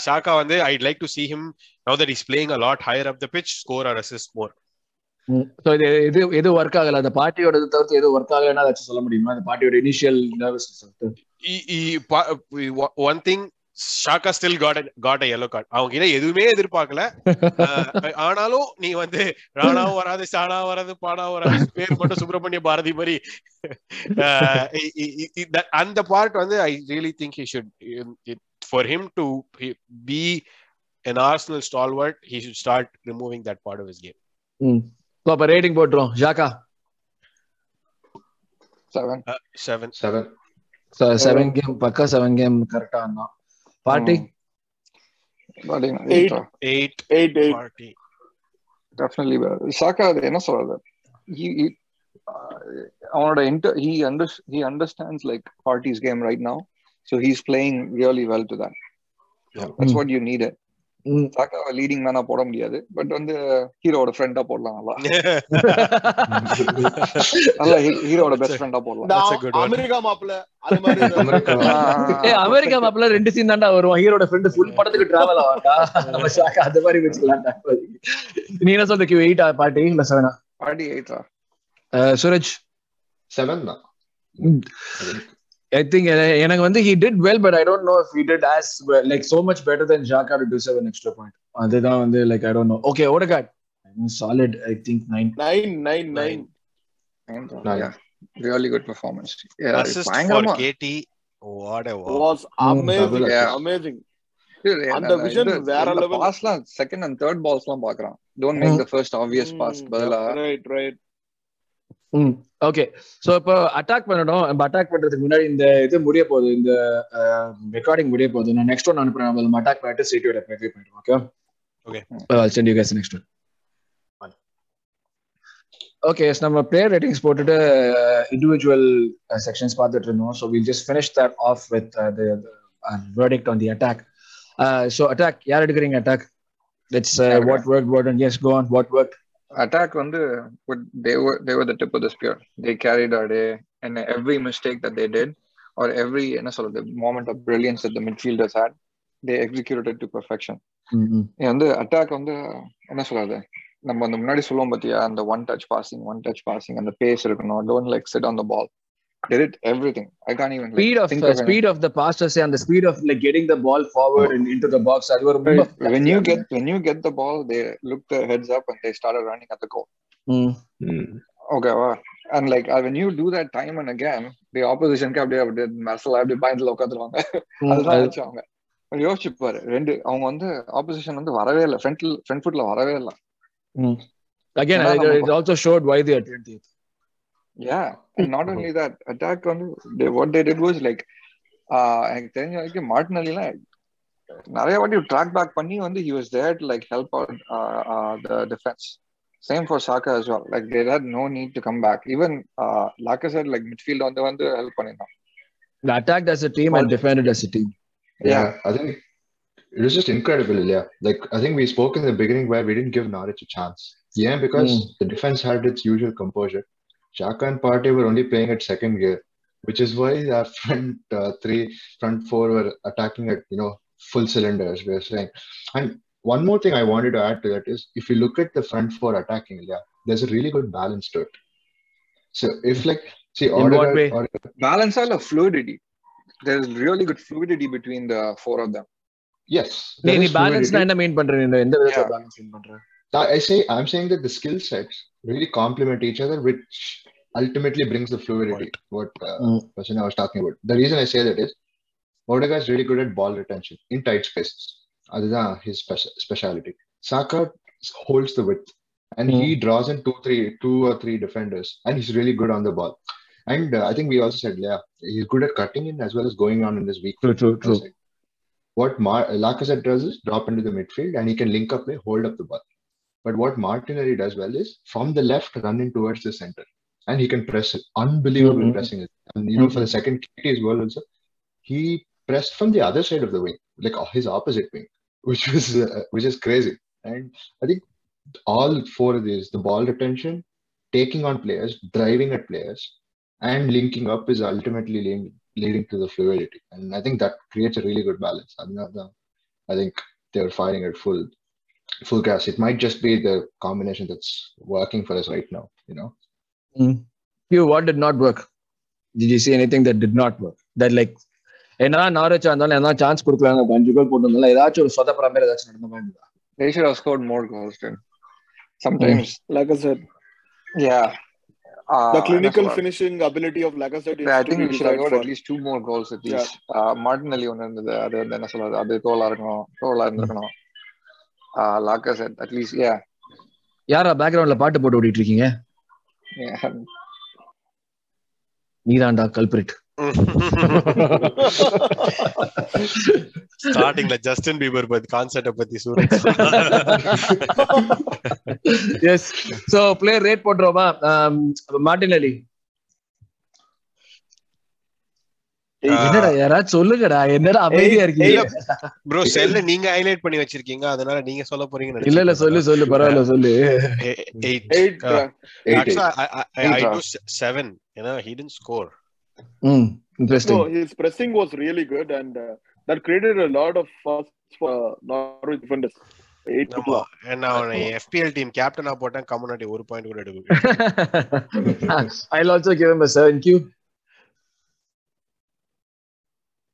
ஷாக்கா வந்து I like to see him now that he's playing a lot higher up the pitch score or assist more. ம். So இது எது எது ஒர்க் ஆகல. அந்த பார்ட்டியோட தவிர்த்து எது ஒர்க் ஆகலைன்னா சொல்ல முடியுமா? அந்த பார்ட்டியோட initial nervous one thing Saka still got got yellow card. அவங்க கிட்ட எதுவுமே எதிர்பார்க்கல. ஆனாலும் நீ வந்து ராணாவும் வராது சாணா வராது பானா வராது பேர் மட்டும் சுப்பிரமணிய பாரதி மாதிரி. அந்த பார்ட் வந்து I really think he should for him to be an Arsenal stalwart, he should start removing that part of his game. அப்ப ரேட்டிங் போட்டுரும். Xhaka seven seven. Seven seven game பக்கா செவன் கேம் கரெக்டா இருந்தான் Partey Eight. Eight. Eight, eight. Party. Definitely Xhaka அது என்ன சொல்றது he, he, uh, அவனோட inter he under he understands like party's game right now so he's playing really well to that Yeah. that's Mm. what you needed சாக்காவை leading மேனா போட முடியாது. But வந்து ஹீரோட ஃப்ரெண்டா போடலாம் நல்லா. நல்லா ஹீரோட பெஸ்ட் ஃப்ரெண்டா போடலாம். அமெரிக்கா மாப்பிள்ள அது மாதிரி அமெரிக்கா. ஏ அமெரிக்கா மாப்பிள்ள ரெண்டு சீன் தான்டா வருவான். ஹீரோட ஃப்ரெண்ட் ஃபுல் படத்துக்கு டிராவல் ஆவாண்டா நம்ம ஷாக்கா அந்த மாதிரி வச்சுக்கலாம்டா நீ என்ன சொல்ற கியூ எயிட் பார்ட்டி இல்ல செவனா பாடி எயிட்டா சூரஜ்? செவன் தான் ஐ திங்க் எனக்கு வந்து he did well but I don't know if he did as like so much better then Xhaka to deserve an extra point அதுதான் வந்து like I don't know okay Odegaard solid I think nine nine nine nine Nine. Really good performance Assist for பயங்கரமா. KT. What a wow. Was amazing Yeah. Amazing அந்த இந்த- வேற second and third balls எல்லாம் பாக்குறான் don't make Mm. the first obvious pass. பதிலா? Right right ம். Okay so இப்போ attack பண்ணணும் நம்ம அட்டாக் பண்றதுக்கு முன்னாடி இந்த இது முடிய போகுது. இந்த ரெக்கார்டிங் முடிய போகுது. நான் நெக்ஸ்ட் ஒன் அனுப்புறேன். நம்ம அட்டாக் பண்ணிட்டு சீட்டோட ப்ரிவியூ பண்ணிடுவோம். Okay Okay. Send you guys next one okay yes நம்ம பிளேயர் ரேட்டிங்ஸ் போட்டுட்டு இண்டிவிஜுவல் செக்ஷன்ஸ் பார்த்துட்டு இருந்தோம். So will just finish that off with verdict on the attack so attack யார் எடுக்கிறீங்க attack it's what work what and yes go on what work attack வந்து would- they were they were the tip of the spear they carried our day and every mistake that they did or every என்ன சொல்றது moment of brilliance that the midfielders had they executed it to perfection இது வந்து attack வந்து என்ன சொல்றது நம்ம அந்த முன்னாடி சொல்லுவோம் பாத்தியா அந்த one touch passing one touch passing அந்த பேஸ் இருக்கணும் don't like sit on the ball did it everything i can't even like, speed of think uh, of speed of the passes and the speed of like getting the ball forward and into the box ஒரு ரொம்ப when you get when you get the ball they look their heads up and they started running at the goal ம். okay wow. and like uh, when you do that time and again the opposition அப்படியே அப்படியே மரசல அப்படியே பயந்துல உட்காந்துருவாங்க அதுதான் கொஞ்சம் யோசிச்சு பாரு ரெண்டு அவங்க வந்து ஆப்போசிஷன் வந்து வரவே இல்லை ஃப்ரண்ட் ஃப்ரண்ட் ஃபுட்ல வரவே இல்லை ம். again ஏன்னா it, நம்ம- it also showed why they are 20th yeah not only that attack வந்து they, what they did was like uh, எனக்கு தெரிஞ்ச வரைக்கும் மார்டினல்லாம் நிறைய வாட்டி ட்ராக் பேக் பண்ணி வந்து he was there to like help out uh, uh, the defense same for Saka as well like they had no need to come back even uh, Lacazette like midfield வந்து வந்து help பண்ணிருந்தான் they attacked as a team and defended as a team Yeah, I think it was just incredible. Yeah, like I think we spoke in the beginning where we didn't give Norwich a chance. Yeah, because Mm. the defense had its usual composure. Xhaka and Partey were only playing at second gear, which is why our front uh, three, front four were attacking at you know full cylinders. We are saying, and one more thing I wanted to add to that is if you look at the front four attacking, yeah, there's a really good balance to it. So if like see In what Odegaard, way? Odegaard- Balance all of fluidity. There's really good fluidity between the four of them. yes, நீ there நீ is பேலன்ஸ்னா fluidity. என்ன mean பண்ற நீ எந்த விதத்துல Yeah. Balance மீன் பண்ற I say I'm saying that the skill sets really complement each other, which ultimately brings the fluidity. What uh, Mm. Was talking about. The reason I say that is Odegaard is really good at ball retention in tight spaces. That's his speci- speciality. Saka holds the width, and he draws in two, three, two or three defenders, and he's really good on the ball. And uh, I think we also said, yeah, he's good at cutting in as well as going on in this week. True, true, true. What Mar- Lacazette does is drop into the midfield and he can link up play, hold up the ball. But what Martinelli does well is from the left running towards the center, and he can press it. Unbelievable Mhm. pressing. And you know, for the second KT's goal also, he pressed from the other side of the wing, like uh, his opposite wing, which was uh, which is crazy. And I think all four of these, the ball retention, taking on players, driving at players, and linking up is ultimately leading, leading to the fluidity. And I think that creates a really good balance. Another, I think they're firing at full full gas. It might just be the combination that's working for us right now, you know. you what did not work did you see anything that did not work that like என்னதான் நாரச்சா இருந்தாலும் என்ன chance கொடுக்கலாங்க ஒரு அஞ்சு கோல் போட்டு இருந்தாலும் ஏதாச்சும் ஒரு சொதப்புற மாதிரி ஏதாச்சும் நடந்த மாதிரி இருந்ததா? They should have scored more goals, dude. Sometimes, Like I said, yeah. Uh, the clinical that's what- finishing ability of Lacazette is I to think be we should have desired got for. at least two more goals at least. Uh, Martinelli ஒன்று இருந்தது அது வந்து என்ன சொல்றது அது Cola இருக்கணும் Cola இருந்திருக்கணும் லாக்கசெட் at least யா யாரா பேக்ரவுண்ட்ல பாட்டு போட்டு ஓடிட்டு இருக்கீங்க நீதான்டா கல்பிரிட் ஸ்டார்டிங்ல ஜஸ்டின் பீபர் பத்தி கான்செப்ட பத்தி Suraj yes so player rate போட்டுருவோமா? Martinelli என்னடா யாராச்சும் சொல்லுங்கடா என்னடா அமைதியா இருக்கீங்க ப்ரோ செல்ல நீங்க ஹைலைட் பண்ணி வச்சிருக்கீங்க அதனால நீங்க சொல்ல போறீங்கன்னு இல்ல இல்ல சொல்லு சொல்லு பரவாயில்ல சொல்லு Uh, uh. You know, he didn't score. ம் interesting pressing was really good, and uh, that created a lot of fuss for uh, FPL team captain ஆ போட்டேன் கம்யூனிட்டி ஒரு பாயிண்ட் கூட எடுக்க I'll also give him a 7Q. Seven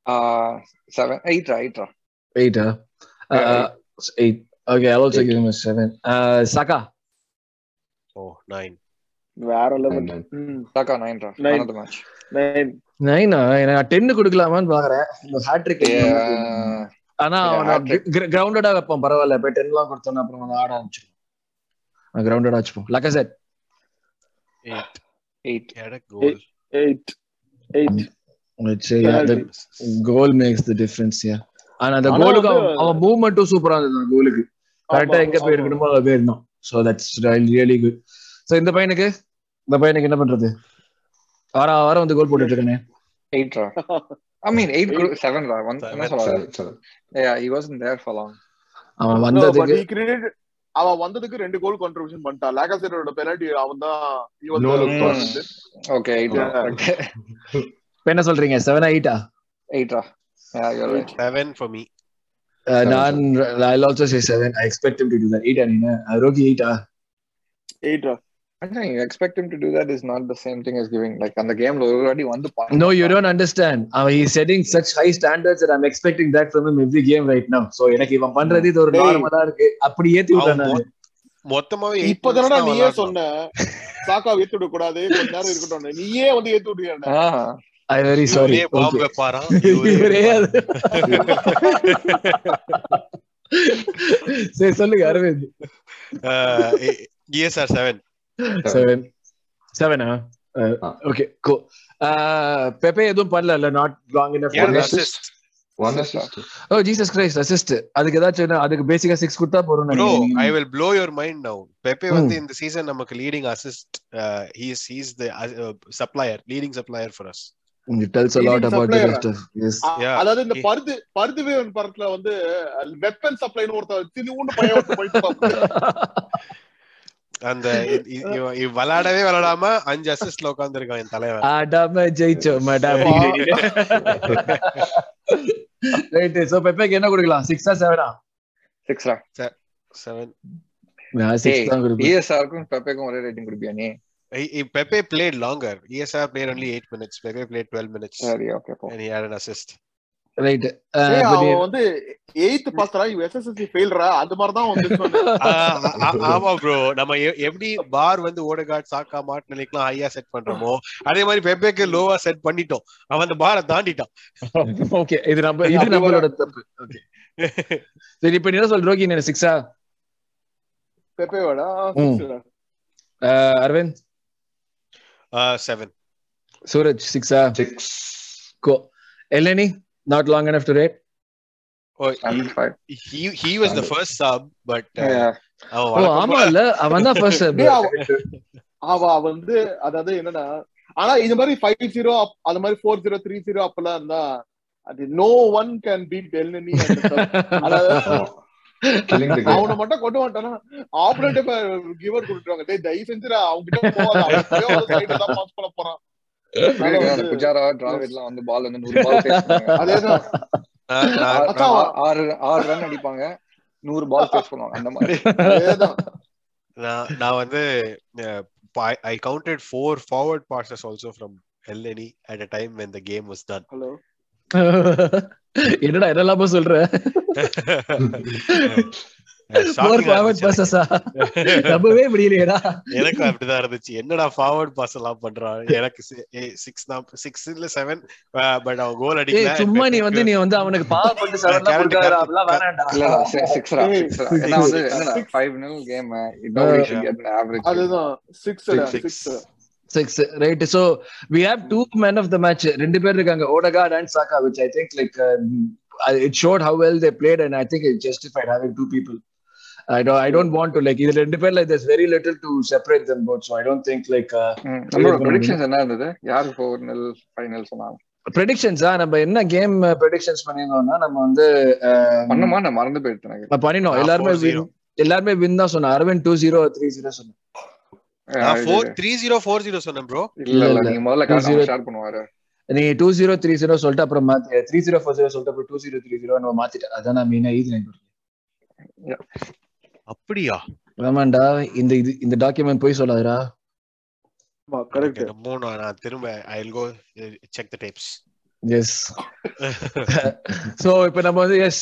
Uh, seven, eight, right? Eight, huh? Uh, eight. Okay, I'll also eight. give him a seven. Uh, Saka. Oh, nine. வேற லெவல் Saka nine ரா nine நைனா நான் 10 கொடுக்கலாமான்னு இந்த ஹாட்ரிக் ஆனா கிரவுண்டடா வைப்போம். பரவாயில்ல. போய் 10 எல்லாம் கொடுத்தோம்னா அப்புறம் ஆட ஆரம்பிச்சிடும் கிரவுண்டடா வச்சுப்போம். Laca set 8 8 goal 8 8 let's say uh, yeah, the goal makes ஆனா அந்த கோலுக்கு அவன் மூவ்மெண்ட்டும் சூப்பரா இருந்தது கோலுக்கு கரெக்டா எங்க போயிருக்கணுமோ அதை போயிருந்தோம் so that's really good so இந்த பையனுக்கு இந்த பையனுக்கு என்ன பண்றது? வார வாரம் வந்து கோல் போட்டுட்டு இருக்கேன். Eight I mean eight seven raw? One என்ன சொல்றாரு? Yeah he wasn't there for long அவன் வந்ததுக்கு ஹி அவன் வந்ததுக்கு ரெண்டு கோல் கான்ட்ரிபியூஷன் பண்ணிட்டான். லேகாசேரோட பெனல்டி அவன் தான் ஓகே Mm. என்ன சொல்றீங்க செவன் எயிட்டா right seven for me நான் also say seven. I expect him to do that. Eight and ரோகி எயிட்டா eight giving like on the game already won the point. No, you don't understand. Uh, he's setting such high standards that I'm expecting that from him every game right now. So எனக்கு இவன் பண்றது இது ஒரு. நார்மலா இருக்கு அப்படி ஏத்தி விட்டேன் அவன். மொத்தமாவே இப்பதானடா நீயே. சொன்ன சாக்கா ஏத்து விட கூடாது கொஞ்ச நேரம் இருக்கட்டும் நீயே வந்து ஏத்து விட்டுருக்க Very sorry. இவரே பாம்பு. வைப்பாராம் இவரே அது. சரி சொல்லுங்க அரவிந்த் இஎஸ்ஆர் செவன் செவன் செவனா. ஓகே கோ பெப்பே எதுவும் பண்ணல இல்ல not long enough Yeah, One assist. assist. One assist. Oh Jesus Christ assist அதுக்கு ஏதாச்சும் அதுக்கு பேசிக்கா சிக்ஸ் கொடுத்தா போறோம் bro I will blow your mind now Pepe வந்து இந்த சீசன் நமக்கு leading assist he's he's the supplier leading supplier for us It tells a lot Leading about the supplier. rest of yes. Yeah. அதாவது இந்த பருது பருது படத்துல வந்து weapon சப்ளைன்னு ஒருத்தர் சின்ன பையன் போயிட்டு. அந்த விளையாடவே விளையாடாம அஞ்சு அசிஸ்ட்ல உட்கார்ந்திருக்கான் என் தலைவன் ஆடாம ஜெயிச்சோம் மேடம் ரைட் சோ பெப்பேக்கு என்ன கொடுக்கலாம் சிக்ஸா செவனா சிக்ஸ்ரா seven. நான் six தான் கொடுப்பேன். இஎஸ்ஆருக்கும் பெப்பேக்கும் ஒரே ரேட்டிங் கொடுப்பியா நீ Pepe played longer. ESR played only eight minutes. Pepe played 12 minutes. சரி ஓகே போ. And he had an assist. அவன் வந்து எயித் பாஸ்டரா எஸ்எஸ்எஸ்சி ஃபெயில்ரா அந்த மாதிரி தான் வந்து ஆமா ப்ரோ நம்ம எப்படி பார் வந்து ஓடகார்ட் சாக்கா மார்டினலிக்லாம் ஹையா செட் பண்றோமோ அதே மாதிரி பெப்பேக்கு லோவா செட் பண்ணிட்டோம். அவன் அந்த பாரை தாண்டிட்டான். Okay, இது நம்ம இது நம்மளோட தப்பு. Okay. சரி இப்ப நீ என்ன சொல்ற ரோகி என்ன சிக்ஸா பெப்பேவாடா ம். six டா. அரவிந்த் செவன் சூரஜ் சிக்ஸா six go Elneny not long enough to rate seven five he he was the first sub but uh, அவன் ஓ வழக்கம் ஆமா இல்ல அவன் தான் ஃபர்ஸ்ட் அவன் அவ வந்து அதாவது என்னன்னா ஆனா இந்த மாதிரி ஃபைவ் ஜீரோ அது மாதிரி ஃபோர் ஜீரோ த்ரீ ஜீரோ அப்பெல்லாம் இருந்தா அது no one can beat Elneny அதாவது. அவனை மட்டும் கொண்டு வந்துட்டானா? ஆப்பரேட் கிவர் கொடுத்துருவாங்க. டேய் தயவு செஞ்சு அவங்க கிட்ட பண்ண போறான். வந்து- புஜாரா டிராவிட்லாம் வந்து பால் வந்து நூறு பால் அதேதான். ஆறு ஆறு ரன் அடிப்பாங்க. நூறு பால் பண்ணுவாங்க. அந்த மாதிரி. நான் நான் வந்து I- I counted four forward passes also from Elneny at a time when the game was done. Hello என்னடா என்னெல்லாமோ சொல்ற? எனக்கு. அப்படிதான் இருந்துச்சு. என்னடா ஃபார்வர்ட் பாஸ் எல்லாம் பண்றான் எனக்கு சிக்ஸ் தான் சிக்ஸ் இல்ல செவன் பட் அவன் கோல் அடிக்கல. சும்மா நீ வந்து நீ வந்து அவனுக்கு பண்ணிட்டு வேணாம்டா. இல்ல வந்து. என்னடா நில் கேம் அதுதான் six. Six six right so we have two man of the match ரெண்டு பேர் இருக்காங்க. Odegaard and Saka which I think like it showed how well they played and I think it justified having two people I don't, I don't want to like இது ரெண்டு பேர்ல there's very little to separate them both. So I don't think like uh, ம், நம்மளோட predictions என்ன இருந்தது? யாரு four nil five நில் சொன்னாங்க? Predictions ஆ? நம்ம என்ன கேம் predictions பண்ணியிருந்தோம்னா நம்ம வந்து uh, பண்ணமா? நான் மறந்து போயிட்டு எனக்கு. நான் பண்ணினோம். எல்லாருமே 4-0. win எல்லாருமே வின் தான் சொன்னேன். Aravind two zero three zero சொன்னேன். நான் four three zero four zero சொன்னேன் ப்ரோ இல்ல. நீங்க முதல்ல Two காசு zero. ஷேர் பண்ணுவாரு நீங்க டூ ஜீரோ த்ரீ ஜீரோ சொல்லிட்டு அப்புறம் மாத்தி த்ரீ ஜீரோ ஃபோர் ஜீரோ சொல்லிட்டு அப்புறம் டூ ஜீரோ த்ரீ ஜீரோ நம்ம மாத்திட்டேன் அதான் நான் மெயினா ஈஸி அப்படியா? ஆமாண்டா இந்த இது இந்த டாக்குமெண்ட் போய் சொல்லாதடா. கரெக்ட் திரும்ப I go check the tapes yes so இப்போ நம்ம வந்து yes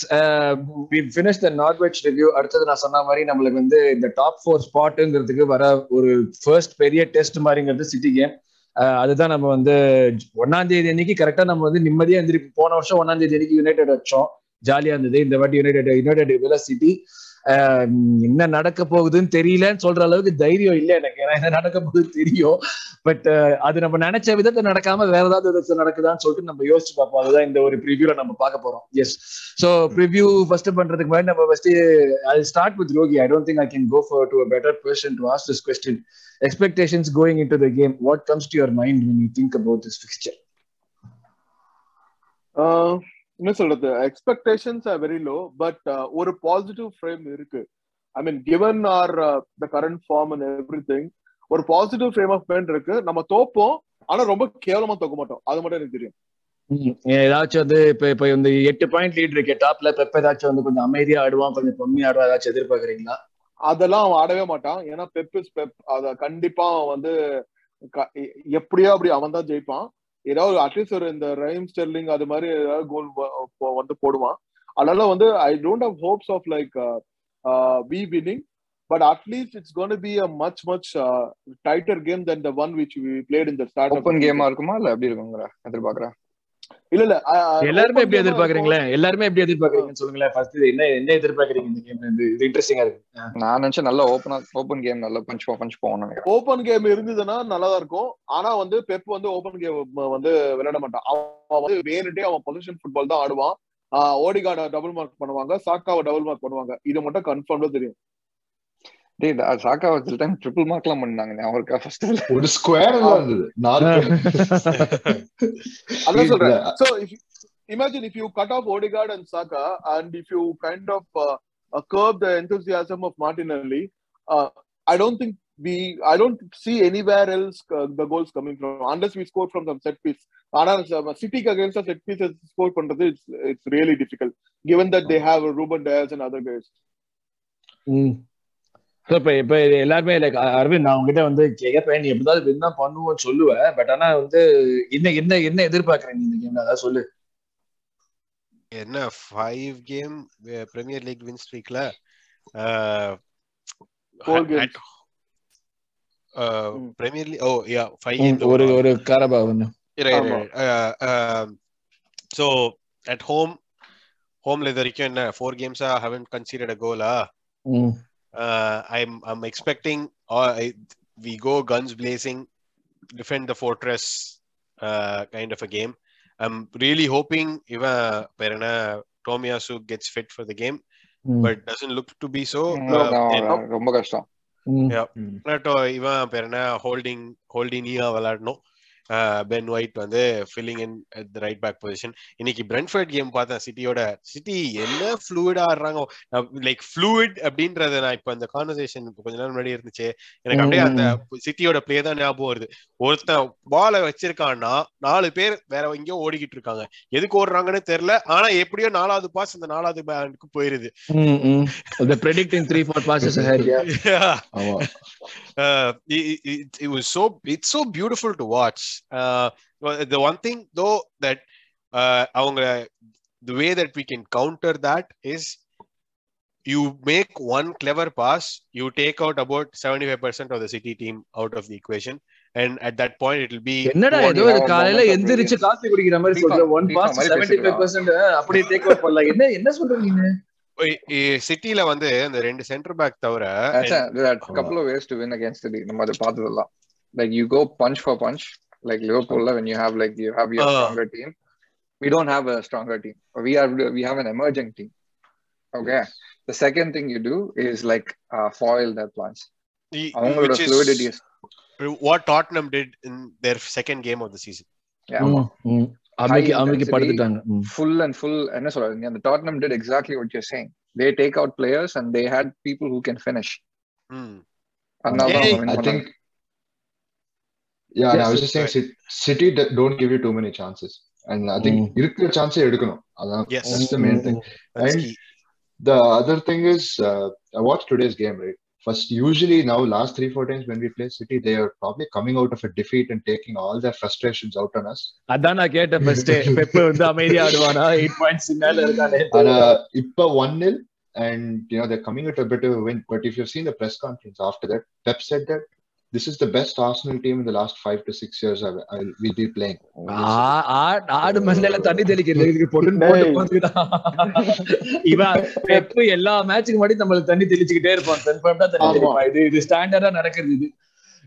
we finish the not veg review அடுத்தது நான் சொன்ன மாதிரி நம்மளுக்கு வந்து இந்த டாப் ஃபோர் ஸ்பாட்டுங்கிறதுக்கு வர ஒரு ஃபர்ஸ்ட் பெரிய டெஸ்ட் மாதிரிங்கிறது சிட்டி கேம் அதுதான் நம்ம வந்து ஒன்னாம் தேதி அன்னைக்கு கரெக்டா நம்ம வந்து நிம்மதியா இருந்துட்டு போன வருஷம் ஒன்னாம் தேதி அன்னைக்கு யுனைடெட் வச்சோம் ஜாலியா இருந்தது. இந்த வாட்டி யுனைடெட் யுனைடெட் சிட்டி என்ன நடக்க போகுதுன்னு தெரியலன்னு சொல்ற அளவுக்கு தைரியம் இல்லை எனக்கு. ஏன்னா என்ன நடக்க போகுதுன்னு தெரியும். பட் அது நம்ம நினைச்ச விதத்தை நடக்காம வேற ஏதாவது விதத்துல நடக்குதான்னு சொல்லிட்டு நம்ம யோசிச்சு பார்ப்போம். அதுதான் இந்த ஒரு ப்ரிவியூல நம்ம பார்க்க போறோம். எஸ் சோ ப்ரிவியூ ஃபர்ஸ்ட் பண்றதுக்கு முன்னாடி நம்ம first I start with Rohi I don't think I can go for to better person to ask this question expectations going in to the game what comes to your mind when you think about this fixture என்ன சொல்றது? Expectations are very low but ஒரு positive frame இருக்கு. I mean given our the current form and everything ஒரு positive frame of mind இருக்கு. நம்ம தோப்போம் ஆனா ரொம்ப கேவலமா தோக்க மாட்டோம். அது மட்டும் எனக்கு தெரியும். ஏதாச்சும் வந்து இப்ப இப்ப இந்த எட்டு பாயிண்ட் லீட் இருக்கு டாப்ல பெப்ப ஏதாச்சும் வந்து கொஞ்சம் அமைதியா ஆடுவான் கொஞ்சம் கம்மியா ஆடுவான் ஏதாச்சும் எதிர்பார்க்கறீங்களா? அதெல்லாம் அவன் ஆடவே மாட்டான். ஏன்னா பெப் இஸ் பெப். அத கண்டிப்பா வந்து எப்படியோ அப்படி அவன் தான் ஜெயிப்பான். ஏதாவது அட்லீஸ்ட் ஒரு இந்த ரைம் ஸ்டெர்லிங் அது மாதிரி ஏதாவது கோல் வந்து போடுவான். அதனால வந்து I don't have hopes of like we winning but at least it's gonna be a much much tighter game then the one which we played in the start open கேமா இருக்குமா? இல்ல எப்படி இருக்குங்கிற? எதிர்பார்க்கறேன் இல்ல இல்ல எல்லாருமே எப்படி எதிர்பார்க்கறீங்களே? எல்லாருமே எப்படி எதிர்பார்க்கறீங்கன்னு சொல்லுங்களேன். ஃபர்ஸ்ட் என்ன என்ன எதிர்பார்க்கறீங்க இந்த கேம் இது இது இன்ட்ரெஸ்டிங்கா இருக்கு. நான் நினைச்சேன் நல்ல ஓப்பனா ஓப்பன் கேம் நல்ல பஞ்ச் பஞ்ச் நினைக்கிறேன். ஓப்பன் கேம் இருந்ததுன்னா நல்லா இருக்கும். ஆனா வந்து பெப் வந்து ஓப்பன் கேம் வந்து விளையாட மாட்டான். அவன் வந்து வேணுட்டே அவன் பொசிஷன் ஃபுட்பால் தான் ஆடுவான். ஓடிகார்ட டபுள் மார்க் பண்ணுவாங்க சாக்காவை டபுள் மார்க் பண்ணுவாங்க. இது மட்டும் கன்ஃபார்ம்ல தெரியும். டேய் சாக்கா சில டைம் ட்ரிபிள் மார்க் எல்லாம் பண்ணாங்க அவருக்கு ஃபர்ஸ்ட் ஒரு ஸ்கொயர் அதான் சொல்றேன் so imagine if you cut off Odegaard and Saka and if you kind of uh, uh, curb the enthusiasm of Martinelli uh, I don't think we I don't see anywhere else uh, the goals coming from unless we score from some set piece ஆனா சிட்டிக்கு against set pieces score பண்றது it's it's really difficult given that they have Ruben Dias and other guys So, இப்ப இப்ப எல்லாருமே like Aravind நான் உங்ககிட்ட வந்து கேட்பேன் நீ எப்படிதான் வின் தான் பண்ணுவோம் சொல்லுவேன் பட் ஆனா வந்து என்ன என்ன என்ன எதிர்பார்க்கறேன் இந்த கேம்ல அதான் சொல்லு. என்ன five game premier league win ஸ்ட்ரீக்ல. Premier league oh yeah five game ஒரு ஒரு காரபா um, so at home, homeல இது வரைக்கும் என்ன four games I haven't conceded a goal. ah. ம். Uh, I'm I'm expecting uh, I, we go guns blazing, defend the fortress, uh, kind of a game. I'm really hoping even Perana Tomiyasu gets fit for the game, ம், but doesn't look to be so. No, Uh, no, and- ரொம்ப கஷ்டம் ம், but இவன் பேர் என்ன holding ஹோல்டினியா விளையாடணும் pen White வந்து filling in the right back position இன்னைக்கு பிரென்ஃபர்ட் கேம் பார்த்தேன் சிட்டியோட சிட்டி என்ன ஃப்ளூயிடா ஆடுறாங்க? லைக் ஃப்ளூயிட் அப்படின்றத நான் இப்ப அந்த கான்வர்சேஷன் கொஞ்ச நேரம் முன்னாடி இருந்துச்சு. எனக்கு அப்படியே அந்த சிட்டியோட பிளே தான் ஞாபகம் வருது. ஒருத்தன் பாலை வச்சிருக்கான்னா நாலு பேர் வேற எங்கேயோ ஓடிக்கிட்டு இருக்காங்க. எதுக்கு ஓடுறாங்கன்னு தெரியல. ஆனா எப்படியோ நாலாவது பாஸ் அந்த நாலாவது பேண்டுக்கு போயிருது. ம், ம். The predicting three uh. Uh, the one thing though that uh, அவங்க the way that we can counter that is you make one clever pass, you take out about 75% of the city team out of the equation, and at that point it will be என்னடா One ஏதோ இது காலையில எந்திரிச்சு. Coffee குடிக்கிற மாதிரி சொல்ற seventy five percent அப்படியே take over பண்ணலாம் என்ன என்ன சொல்ற நீங்க சிட்டில வந்து அந்த ரெண்டு சென்டர் பேக் தவிர That's a, there are a couple of ways to win against the நம்ம அதை பார்த்ததெல்லாம் like you go punch for punch like Liverpool when you have like you have your uh, stronger team. We don't have a stronger team. We are we have an emerging team. Okay. Yes. The second thing you do is like uh, foil their plans. The, which fluidity what Tottenham did in their second game of the season. Yeah. Mm-hmm. Mm-hmm. Full and full. And the Tottenham did exactly what you're saying. They take out players and they had people who can finish. Mm. Hey, I think yeah and I Yes, was just saying Cit- City d- don't give you too many chances and I think Mm. இருக்கிற சான்ஸே எடுக்கணும் அதான் Yes. that's the main thing That's And- key. the other thing is uh, I watched today's game right first usually now last three four times when we play City they are probably coming out of a defeat and taking all their frustrations out on us அதான் நான் கேட்டேன் first Pep வந்து அமைதியா ஆடுவானா eight points மேல இருக்கானே and uh, இப்ப one nil and you know they're coming out a bit of a win but if you've seen the press conference after that Pep said that this is the best Arsenal team in the last five to six years I, I will be playing. ஆடு மண்ணில தண்ணி தெளிக்கிறது இதுக்கு போட்டு இவன் pep எல்லா மேட்சுக்கு முன்னாடி நம்மளுக்கு தண்ணி தெளிச்சுக்கிட்டே இருப்பான். கன்ஃபார்ம்டா தண்ணி. தெளிப்பான் இது இது ஸ்டாண்டர்டா நடக்கிறது இது.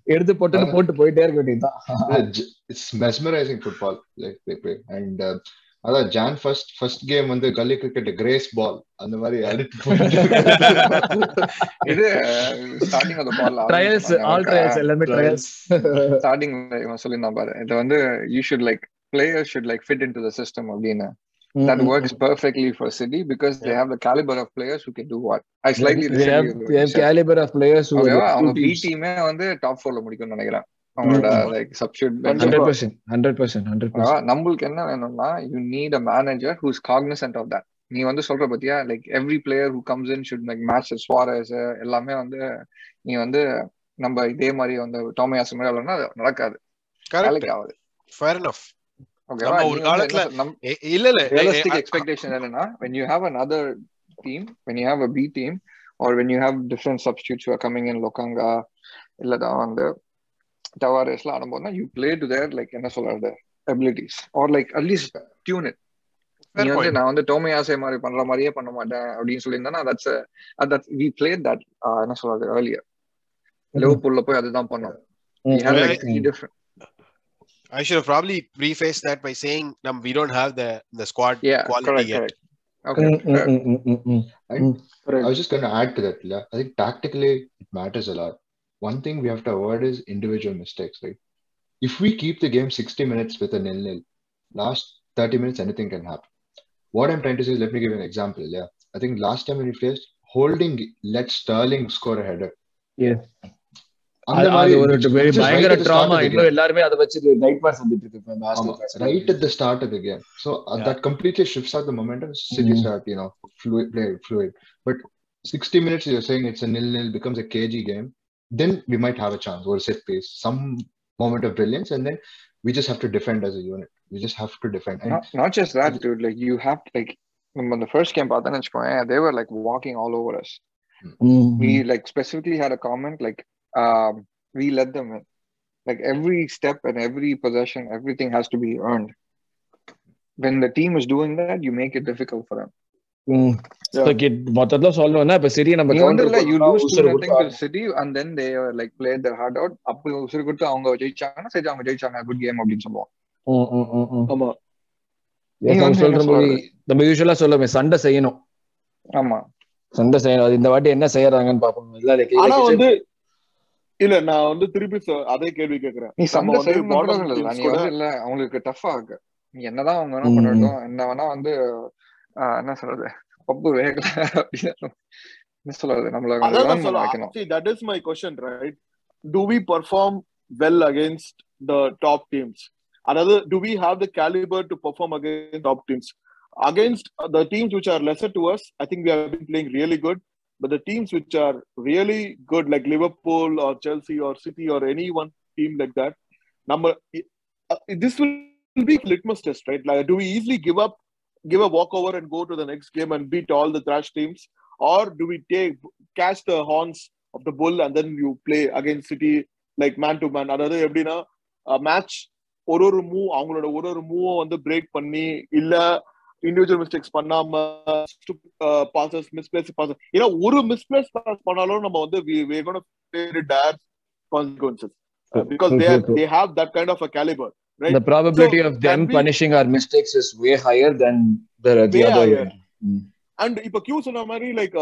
எடுத்து போட்டு போட்டு போயிட்டே இருக்க வேண்டியதுதான். Uh, j- it's mesmerizing football uh, அதான் ஜான் ஃபர்ஸ்ட் ஃபர்ஸ்ட் கேம் வந்து கல்லி கிரிக்கெட் கிரேஸ் பால் அந்த மாதிரி இது ஸ்டார்டிங் அந்த பால் ட்ரையல்ஸ் ஆல் ட்ரையல்ஸ் எல்லாமே ட்ரையல்ஸ் ஸ்டார்டிங் இவன் சொல்லியிருந்தான் பாரு இது வந்து you should like player should like fit in to the system அப்படின்னு that works perfectly for City because they have the caliber of players who can do what. I slightly they have, they have caliber of players who Okay, teams. டீமே வந்து top ஃபோர்ல முடிக்கும்னு நினைக்கிறேன் நம்மளுக்கு என்ன வேணும்னா you need a manager who's cognizant of that நீ வந்து சொல்ற பத்தியா like every player who comes in should like match Suarez எல்லாமே வந்து நீ வந்து நம்ம இதே மாதிரி வந்து டோமையாஸ் மாதிரி விளையாடணும்னா அது நடக்காது. வேலைக்கு ஆகுது. Fair enough. ஓகேவா நம்ம ஒரு காலத்துல- இல்ல இல்ல eh, expectation என்னன்னா when you have another team when you have a B team or when you have different substitutes who are coming in Lokanga இல்லதான் வந்து டவாரஸ்லாம் ஆடும்போதுனா you play to their like என்ன சொல்றது abilities or like at least tune it fair நீ வந்து point. நான் வந்து டோமையாசே மாதிரி பண்ற மாதிரியே பண்ண மாட்டேன் அப்படின்னு சொல்லியிருந்தேன்னா that's that we played that என்ன சொல்றது earlier லிவர்பூல்ல போய் அதுதான் பண்ணோம் we had like Well, three different I should have probably prefaced that by saying um, we don't have the the squad yeah quality correct yet. correct okay fair. I was just going to add to that. Yeah. I think tactically it matters a lot. One thing we have to avoid is individual mistakes. Right? If we keep the game 60 minutes with a nil nil, last 30 minutes anything can happen. What I'm trying to say is, let me give you an example. Yeah, I think last time when we faced, Holding let Sterling score a header. Yes. அந்த அது மாதிரி ஒரு which- very which is right பயங்கர at the start drama of the இன்னும் game. எல்லாருமே அதை வச்சு night March வந்துட்டு இருக்கு இப்ப இந்த ஆமா, Arsenal right at the start of the game. So uh, Yeah. that completely shifts out the momentum. City Mhm. start, you know, fluid, play fluid. But 60 minutes you're saying it's a nil nil becomes a kg game then we might have a chance or a set piece, some moment of brilliance, and then we just have to defend as a unit. We just have to defend. And not, not just that, dude. Like you have like when the first game Pathanachpoya, they were like walking all over us. Mm-hmm. We like specifically had a comment like um, we let them in. Like every step and every possession, everything has to be earned. When the team is doing that, you make it difficult for them. மொத்தத்துல சொல்லணும்னா இப்ப சரி நம்ம to City and then they like play their heart out அப்போ உசுறு கொடுத்து அவங்க ஜெயிச்சாங்கன்னா சரி அவங்க ஜெயிச்சாங்க குட் கேம் அப்படின்னு சொல்லுவோம். ஆமா. சொல்ற என்ன மாதிரி? நம்ம யூஸ்வலா சொல்லுமே சண்டை செய்யணும். ஆமா. சண்டை செய்யணும். அது இந்த வாட்டி என்ன செய்யறாங்கன்னு பாப்போம் இல்ல ஆனா வந்து இல்ல நான் வந்து திருப்பி அதே கேள்வி கேக்குறேன். நீ சண்டை செய்யணும் இல்ல அவங்களுக்கு டஃபா இருக்கு. நீ என்னதான் அவங்க வேணா ம். பண்ணட்டும். என்ன வேணா வந்து என்ன சொல்றது பப்பு வேகல அப்படின்னு என்ன சொல்றது நம்மள கொஞ்சம் அதான் learn பண்ண சொல்ல வைக்கணும் see that is my question right do we perform well against the top teams அதாவது do we have the caliber to perform against top teams against the teams which are lesser to us i think we have been playing really good but the teams which are really good like liverpool or chelsea or city or any one team like that number uh, this will be litmus test right like do we easily give up give a walkover and go to the next game and beat all the trash teams or do we take catch the horns of the bull and then you play against city like man to man அதாவது எப்படின்னா match ஒரு ஒரு move அவங்களோட ஒரு ஒரு மூவை வந்து break பண்ணி இல்ல இண்டிவிஜுவல் மிஸ்டேக்ஸ் பண்ணாம பாசஸ் மிஸ்பிளேஸ் பாசஸ் ஏன்னா ஒரு மிஸ்பிளேஸ் பாஸ் பண்ணாலும் நம்ம வந்து we we're going to pay the dire consequences uh, because True, they a right the probability So, of them we- punishing our mistakes is way higher than the, the other higher. way. Mm. and இப்ப Q சொன்ன மாதிரி like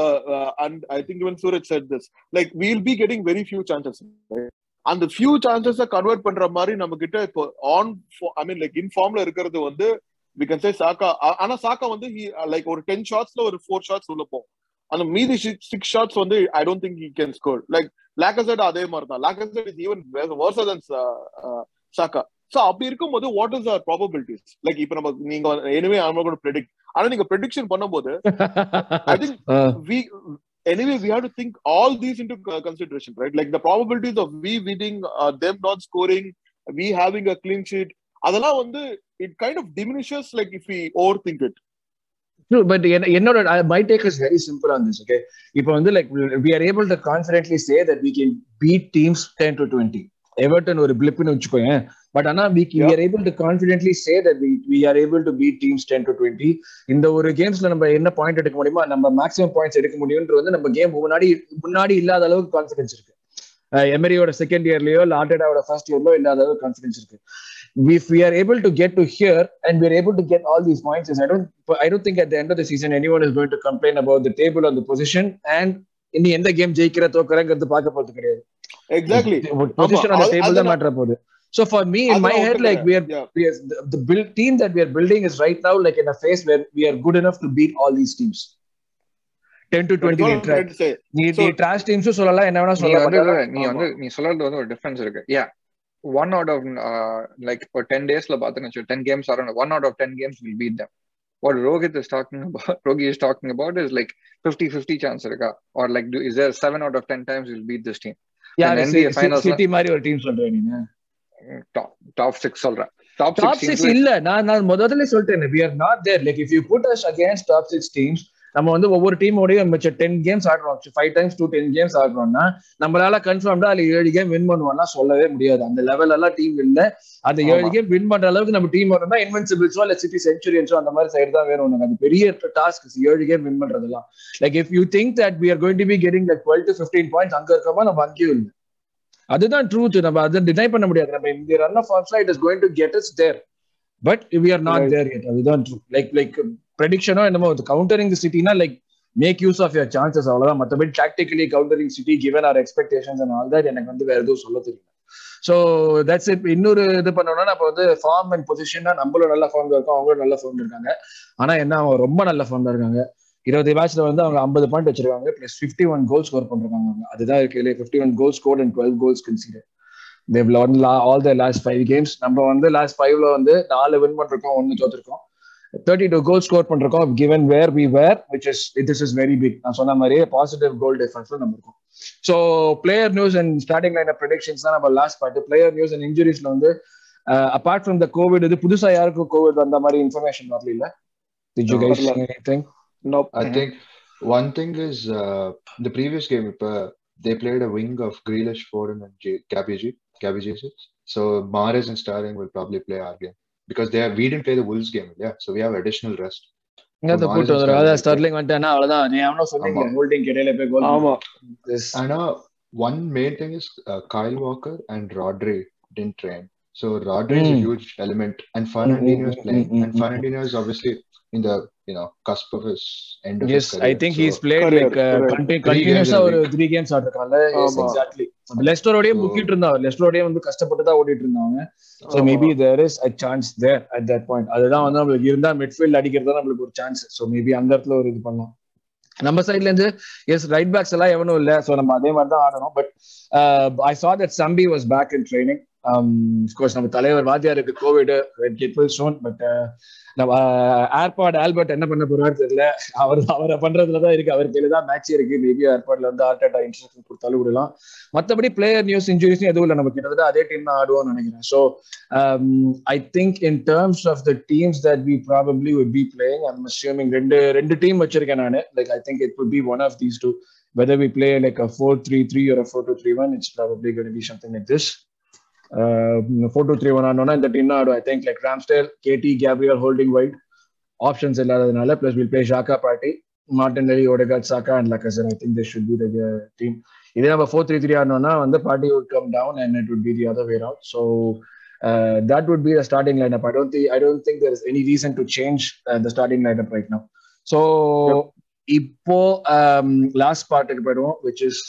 and I think even Suraj said this லைக் we'll be getting very few chances right? அந்த few chances convert பண்ற மாதிரி நம்ம கிட்ட இப்போ on I mean like in ஃபார்ம்ல இருக்கிறது வந்து வி கேன் சே சாக்கா ஆனா சாக்கா வந்து லைக் ஒரு டென் ஷாட்ஸ்ல ஒரு ஃபோர் ஷாட்ஸ் உள்ள போகும் அந்த மீதி சிக்ஸ் ஷாட்ஸ் வந்து I don't think he can score like Lacazette அதே மாதிரி தான் லாக்கசட் இஸ் ஈவன் வர்சர் தன் சாக்கா சோ அப்படி இருக்கும்போது what is our probabilities like இப்போ நம்ம நீங்க எனிவே going to predict ஆனா நீங்க ப்ரெடிக்ஷன் பண்ணும்போது Uh, we anyway we have to think all these into co- consideration right like the probabilities of we winning uh, them not scoring we having a clean sheet அதெல்லாம் வந்து it kind of diminishes like if we overthink it True, but என்ன- என்னோட my take is very simple on this. Okay, இப்போ வந்து like we are able to confidently say that we can beat teams 10 to 20. Everton ஒரு பிளிப்னு வச்சுக்கோங்க but ஆனா Yeah. are able to confidently say that we we are able to beat teams 10 to 20 இந்த ஒரு கேம்ஸ்ல நம்ம என்ன பாயிண்ட் எடுக்க முடியுமோ நம்ம மேக்ஸிமம் பாயிண்ட்ஸ் எடுக்க முடியும்ன்றது வந்து நம்ம கேம் முன்னாடி முன்னாடி இல்லாத அளவுக்கு கான்ஃபிடன்ஸ் இருக்கு எமரியோட செகண்ட் இயர்லயோ இல்ல ஆர்டேடாவோட ஃபர்ஸ்ட் இயர்லயோ இல்லாத அளவுக்கு கான்ஃபிடன்ஸ் இருக்கு if we are able to get to here and we are able to get all these points i don't i don't think at the end of the season anyone is going to complain about the table or the position and இனி எந்த game ஜெயிக்கிற தோக்கறங்கிறது பார்க்க போறது கிடையாது exactly position அந்த table தான். Matter போகுது so for me in my அதுதான் head like we are yeah. we are the, the build team that we are building is right now like in a phase where we are good enough to beat all these teams. 10 to 20 That's all நீ I'm tra- trying to say. நீ So- நீ trash teams சொல்லலாம் என்ன வேணா நீ சொல்லலாம். வந்து but ஆனா- நீ வந்து நீ சொல்றது வந்து ஒரு டிஃபரன்ஸ் இருக்கு. Yeah one out of like ஒரு டென் டேஸ்ல பாத்தீங்கன்னா ten games or one out of ten games will beat them what Rohit is talking about Rohi is talking about is like fifty fifty chance இருக்கா? Or like is there seven out of ten times will beat this team யாரு NBA finals City மாதிரி ஒரு team சொல்றேன் நீங்க top six சொல்றேன். Top top six six இல்ல. நான் நான் முதல்ல சொல்லிட்டேன் we are not there. Like if you put us against top six teams நம்ம வந்து ஒவ்வொரு டீமோடய மிச்ச ten games ஆடுறோம். Five times two ten games ஆடுறோம்னா நம்மளால கன்ஃபார்ம்டா அதுல ஏழு கேம் வின் பண்ணுவோம்னா சொல்லவே முடியாது. அந்த லெவல் எல்லாம் டீம் இல்ல. அந்த ஏழு. கேம் வின் பண்ற அளவுக்கு நம்ம டீம் வரணும்னா இன்வென்சிபிள்ஸோ இல்ல சிட்டி செஞ்சுரியன்ஸோ அந்த மாதிரி சைடு தான் வேணும் உனக்கு அது பெரிய டாஸ்க் ஏழு கேம் வின் பண்றதெல்லாம். Like if you think that we are going to be getting like twelve to fifteen points அங்க இருக்கோமா நம்ம அங்கேயும் இல்லை. அதுதான் ட்ரூத் நம்ம அதை டினை பண்ண முடியாது. நம்ம இந்த run of ஃபார்ம்ஸ்ல it is going to get is there but we are not. There yet. அதுதான் ட்ரூ லைக் லைக் ப்ரெடிக்ஷனோ என்னமோ countering சிட்டினா like make use of your chances அவ்வளவுதான். மற்றபடி tactically countering City given our expectations and all that எனக்கு வந்து வேற எதுவும் சொல்ல தெரியல. ஸோ தட்ஸ் இட் இன்னொரு இது பண்ணோம்னா நம்ம வந்து ஃபார்ம் அண்ட் பொசிஷன்னா நம்மளும் நல்ல ஃபார்ம்ல இருக்கோம் அவங்களும் நல்ல ஃபார்ம்ல இருக்காங்க. ஆனா என்ன அவங்க ரொம்ப நல்ல ஃபார்ம்ல இருக்காங்க. இருபது மேட்ச்ல வந்து அவங்க ஐம்பது பாயிண்ட் வச்சிருக்காங்க. Plus fifty one goal score பண்றாங்க அவங்க. அதுதான் இருக்கு fifty one goal score and twelve goals consider they've lawn all the last five games நம்ம வந்து லாஸ்ட் ஃபைவ்ல வந்து நாலு வின் பண்ணிருக்கோம் ஒன்னு தோத்துருக்கோம். தேர்ட்டி டூ கோல் ஸ்கோர் பண்றோம் given where we were which is this is very big நான் சொன்ன மாதிரியே பாசிட்டிவ் கோல் டிஃபரன்ஸ்ல நம்ம இருக்கோம். So player news and starting line predictions தான் நம்ம last part player news and இன்ஜுரிஸ்ல வந்து அபார்ட் ஃப்ரம் த கோவிட் இது புதுசா யாருக்கும் கோவிட் வந்த மாதிரி இன்ஃபர்மேஷன் வரல இல்ல Did you No. guys see anything? Nope. I Mhm. think one thing is uh, the previous game uh, they played a wing of Grealish, Foden, and J- Gabby G, Gabby Jesus. So Mahrez and Sterling will probably play our game because they have, we didn't play the Wolves game, yeah. So we have additional rest. இங்க அந்த So கூட்டு Mahrez and வந்துரும் அதான் Sterling Sterling வந்துட்டானா அவ்வளவுதான் நீ அவனோ சொன்னீங்க ஆமா. ஹோல்டிங் இடையில போய் கோல் ஆமா And uh, one main thing is uh, Kyle Walker and Rodri didn't train. So Rodri is a Mm. huge element, and Fernandinho is mm, playing, you know cusp of his end of Yes, his career. I think so, he's played Career, like uh, correct. conti- Three games continuous-ஆ in a ஒரு week. Three games ஆடுறாங்கல்ல yes ஆமா. Exactly லெஸ்டரோடய So- முக்கிட்டு இருந்தாங்க லெஸ்டரோடய வந்து கஷ்டப்பட்டு தான் ஓடிட்டு இருந்தாங்க ஆமா. Maybe there is a chance there at that point அதுதான் வந்து நம்மளுக்கு இருந்தா மிட்ஃபீல்ட் அடிக்கிறது தான் நம்மளுக்கு ஒரு சான்ஸ் ஸோ மேபி அந்த இடத்துல ஒரு இது பண்ணலாம். நம்ம சைட்ல இருந்து எஸ் ரைட் பேக்ஸ் எல்லாம் எவனும் இல்ல. ஸோ நம்ம அதே மாதிரி தான் ஆடணும் but I saw that Sambi was back in training course நம்ம தலைவர் வாத்தியாருக்கு covid get will soon but நம்ம ஏர்பாட் ஆல்பர்ட் என்ன பண்ண போறாரு தெரியல. அவர் அவரை பண்றதுலதான் இருக்கு. அவர் கையில தான் மேட்ச் இருக்கு. மேபி ஏர்பாட்ல வந்து ஆர்டேட்டா இன்ஸ்ட்ரக்ஷன் கொடுத்தாலும் விடலாம். மற்றபடி பிளேயர் நியூஸ் இன்ஜுரிஸ் எதுவும் இல்லை. நம்ம கிட்டத்தட்ட அதே டீம் தான் ஆடுவோம்னு நினைக்கிறேன். So I think in terms of the teams that we probably would be playing I'm assuming ரெண்டு ரெண்டு டீம் வச்சிருக்கேன் நான். Like I think it would be one of these two whether we play like a 4-3-3 or a 4-2-3-1 it's probably going to be something like this. Four two three one ஆனோன்னா இந்த team ஆடும் I think like Ramsdale KT Gabriel Holding White options இல்லாததுனால plus will play Xhaka Partey Martinelli Odegaard Saka and Lacazette I think this should be the team இதே நம்ம four three three ஆடணும்னா வந்து Partey would come down and it would be the other way round so that would be the starting line up I don't I don't think there is any reason to change the starting line up right now so இப்போ last பார்ட்டுக்கு போயிடுவோம் which is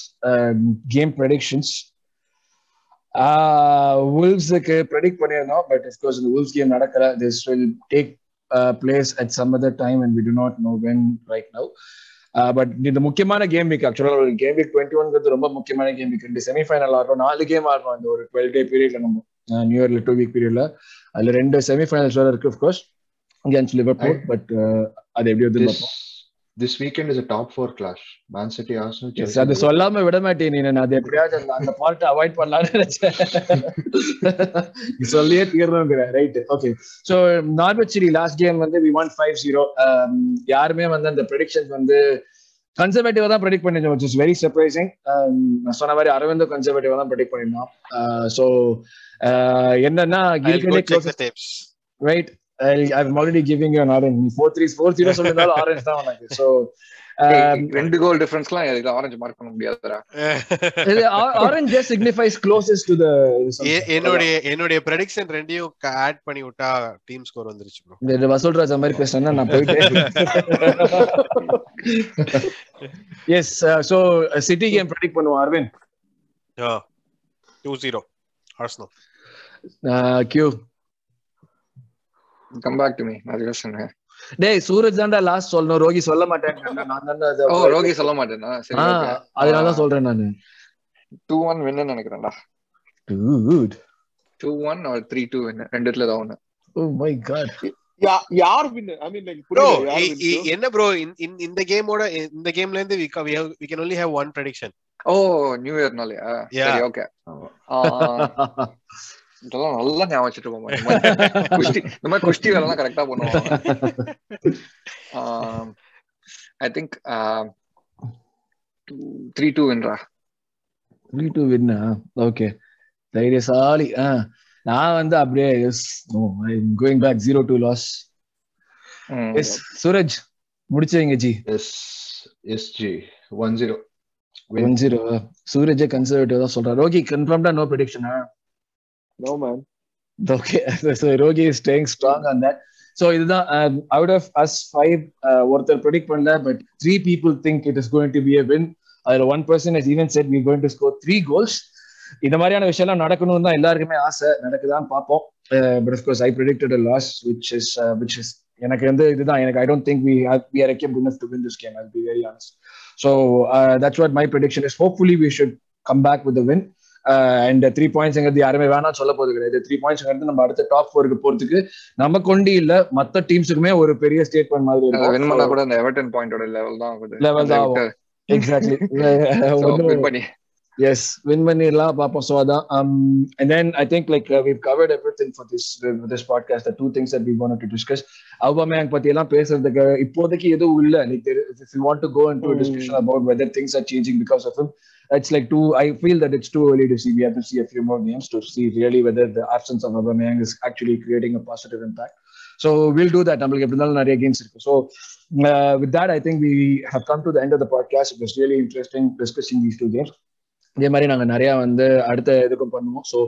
game predictions வுல்வ்ஸுக்கு predict பண்ணியிருந்தோம் but of course இந்த Wolves game நடக்கல. This will take place at some other time and we do not know when right now but இந்த முக்கியமான game week ஆக்சுவலாக ஒரு கேம் வீக் டுவெண்ட்டி ஒன்ங்கிறது ரொம்ப முக்கியமான கேம் வீக் ரெண்டு செமிஃபைனல் ஆடுறோம் நாலு கேம் ஆடுறோம் இந்த ஒரு டுவெல் டே பீரியட்ல நம்ம. நியூ இயர்ல டூ வீக் பீரியட்ல அதுல ரெண்டு செமிஃபைனல்ஸ் வேற இருக்கு அஃப்கோர்ஸ் அகேன்ஸ்ட் லிவர்பூல் பட் அது எப்படி வந்து this this weekend is a top four clash. Man City, Arsenal, Yes, Chelsea. அது. சொல்லாம விட மாட்டேன் நீ நான் அது எப்படியாவது அந்த- பார்ட் அவாய்ட் பண்ணலாம்னு நினைச்சேன் சொல்லியே தீரணுங்கிற right okay so Norwich City last game வந்து வி ஒன் ஃபைவ் ஜீரோ யாருமே வந்து அந்த ப்ரெடிக்ஷன்ஸ் வந்து கன்சர்வேட்டிவா தான் ப்ரெடிக்ட் பண்ணிருந்தோம் which is வெரி சர்ப்ரைசிங் நான் சொன்ன மாதிரி அரவிந்தும் கன்சர்வேட்டிவா தான் ப்ரெடிக்ட் பண்ணிருந்தோம் ஸோ என்னன்னா check the closest tapes. Right I'm already giving you orange. நீ ஃபோர் த்ரீ ஃபோர் ஜீரோ சொல்லிருந்தாலும் ஆரஞ்சு தான் உனக்கு. ஸோ ரெண்டு கோல் டிஃபரன்ஸ்லாம் இதுல ஆரஞ்சு மார்க் பண்ண முடியாதுடா. இது orange just signifies closest to the எ- என்னுடைய என்னுடைய ப்ரெடிக்ஷன் ரெண்டையும் ஆட் பண்ணி விட்டா டீம் ஸ்கோர் வந்துருச்சு ப்ரோ இந்த வசூல் ராஜா மாதிரி பேசினா நான் போயிட்டேன் yes so City game predict பண்ணுவோம் Aravind two zero Arsenal Q come back to me நான் யோசனை டேய் சூரஜ் தான்டா லாஸ்ட் சொல்லணும். ரோகி சொல்ல மாட்டேன் நான் தான்டா ஓ ரோகி சொல்ல மாட்டேனா. சரி அதனால தான் சொல்றேன் நானு. டூ ஒன் வின்னு நினைக்கிறேன்டா. Dude. டூ ஒன் ஒரு த்ரீ டூ வின்னு ரெண்டுத்துல ஏதாவது ஒண்ணு. Oh my god. யா- யார் win? I mean, like, bro? என்ன ப்ரோ இந்த கேமோட இந்த கேம்ல இருந்து we can only have one prediction. Oh new இயர்னாலயா. சரி ஓகே இதெல்லாம் நல்லா ஞாபகம் வச்சுட்டு மாதிரி குஷ்டி இந்த மாதிரி குஷ்டி வேலை எல்லாம் கரெக்டா பண்ணுவாங்க. ஐ திங்க் த்ரீ டூ வின்ரா த்ரீ டூ வின்னா ஓகே தைரியசாலி. ஆ நான் வந்து அப்படியே yes no I going back zero two loss yes Suraj முடிச்சவங்க ஜி. Yes, SG, 1-0. Win. One zero சூரஜே conservative தான் சொல்றாரு. ரோகி கன்ஃபார்ம்டா நோ ப்ரெடிக்ஷனா No, man. Okay so Rohi is staying strong on that so இதுதான் அவுட் ஆஃப் அஸ் ஃபைவ் ஒருத்தர் predict பண்ணல but three people think it is going to be a win அதில் one person is even said we going to score three goals இந்த மாதிரியான விஷயம்லாம் நடக்கணும்னு தான் எல்லாருக்குமே ஆசை. நடக்குதான்னு பார்ப்போம். But of course I predicted a loss which is which is எனக்கு வந்து இதுதான். எனக்கு I don't think we we are equipped enough to win this game I'll be very honest. So uh, that's what my prediction is. Hopefully we should come back and three பாயிண்ட்ஸ்ங்கிறது யாருமே வேணாம் சொல்ல போது கிடையாது. Three பாயிண்ட்ஸ்ங்கிறது நம்ம அடுத்த top ஃபோருக்கு போறதுக்கு நம்ம கொண்டு இல்ல மத்த டீம்ஸுக்குமே ஒரு பெரிய ஸ்டேட்மெண்ட் மாதிரி வின் பண்ணா இருக்கும் கூட அந்த எவர்டன் பாயிண்டோட லெவல் தான் Level தான் ஆகும். எக்ஸாக்ட்லி எஸ் வின் பண்ணிடலாம் பார்ப்போம். ஸோ அதான் and then I think like we've covered everything for this this podcast. The two things that we wanted to discuss. Aubameyang பத்தி எல்லாம் பேசுறதுக்கு இப்போதைக்கு எதுவும் இல்ல. Like you want to go into a discussion about whether things are changing because of him it's like too i feel that it's too early to see we have to see a few more games to see really whether the absence of Aubameyang is actually creating a positive impact so we'll do that நம்மளுக்கு எப்படி இருந்தாலும் நிறைய games இருக்கு so uh, with that i think we have come to the end of the podcast it was really interesting discussing these two games இதே மாதிரி நாங்க நிறைய வந்து அடுத்த இதுக்கும் பண்ணுவோம் ஸோ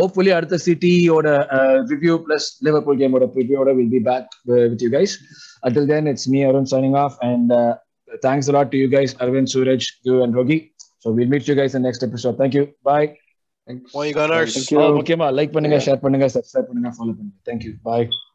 ஹோப்ஃபுல்லி அடுத்த சிட்டியோட ரிவ்யூ பிளஸ் லிவர்பூல் கேமோட ரிவ்யூவோட will be back with you guys until then it's me arun signing off and uh, thanks a lot to you guys arvind suraj you and rogi so we'll meet you guys in the next episode thank you bye Moi Gunners. Thank you. முக்கியமா like பண்ணுங்க share பண்ணுங்க subscribe பண்ணுங்க follow பண்ணுங்க thank you bye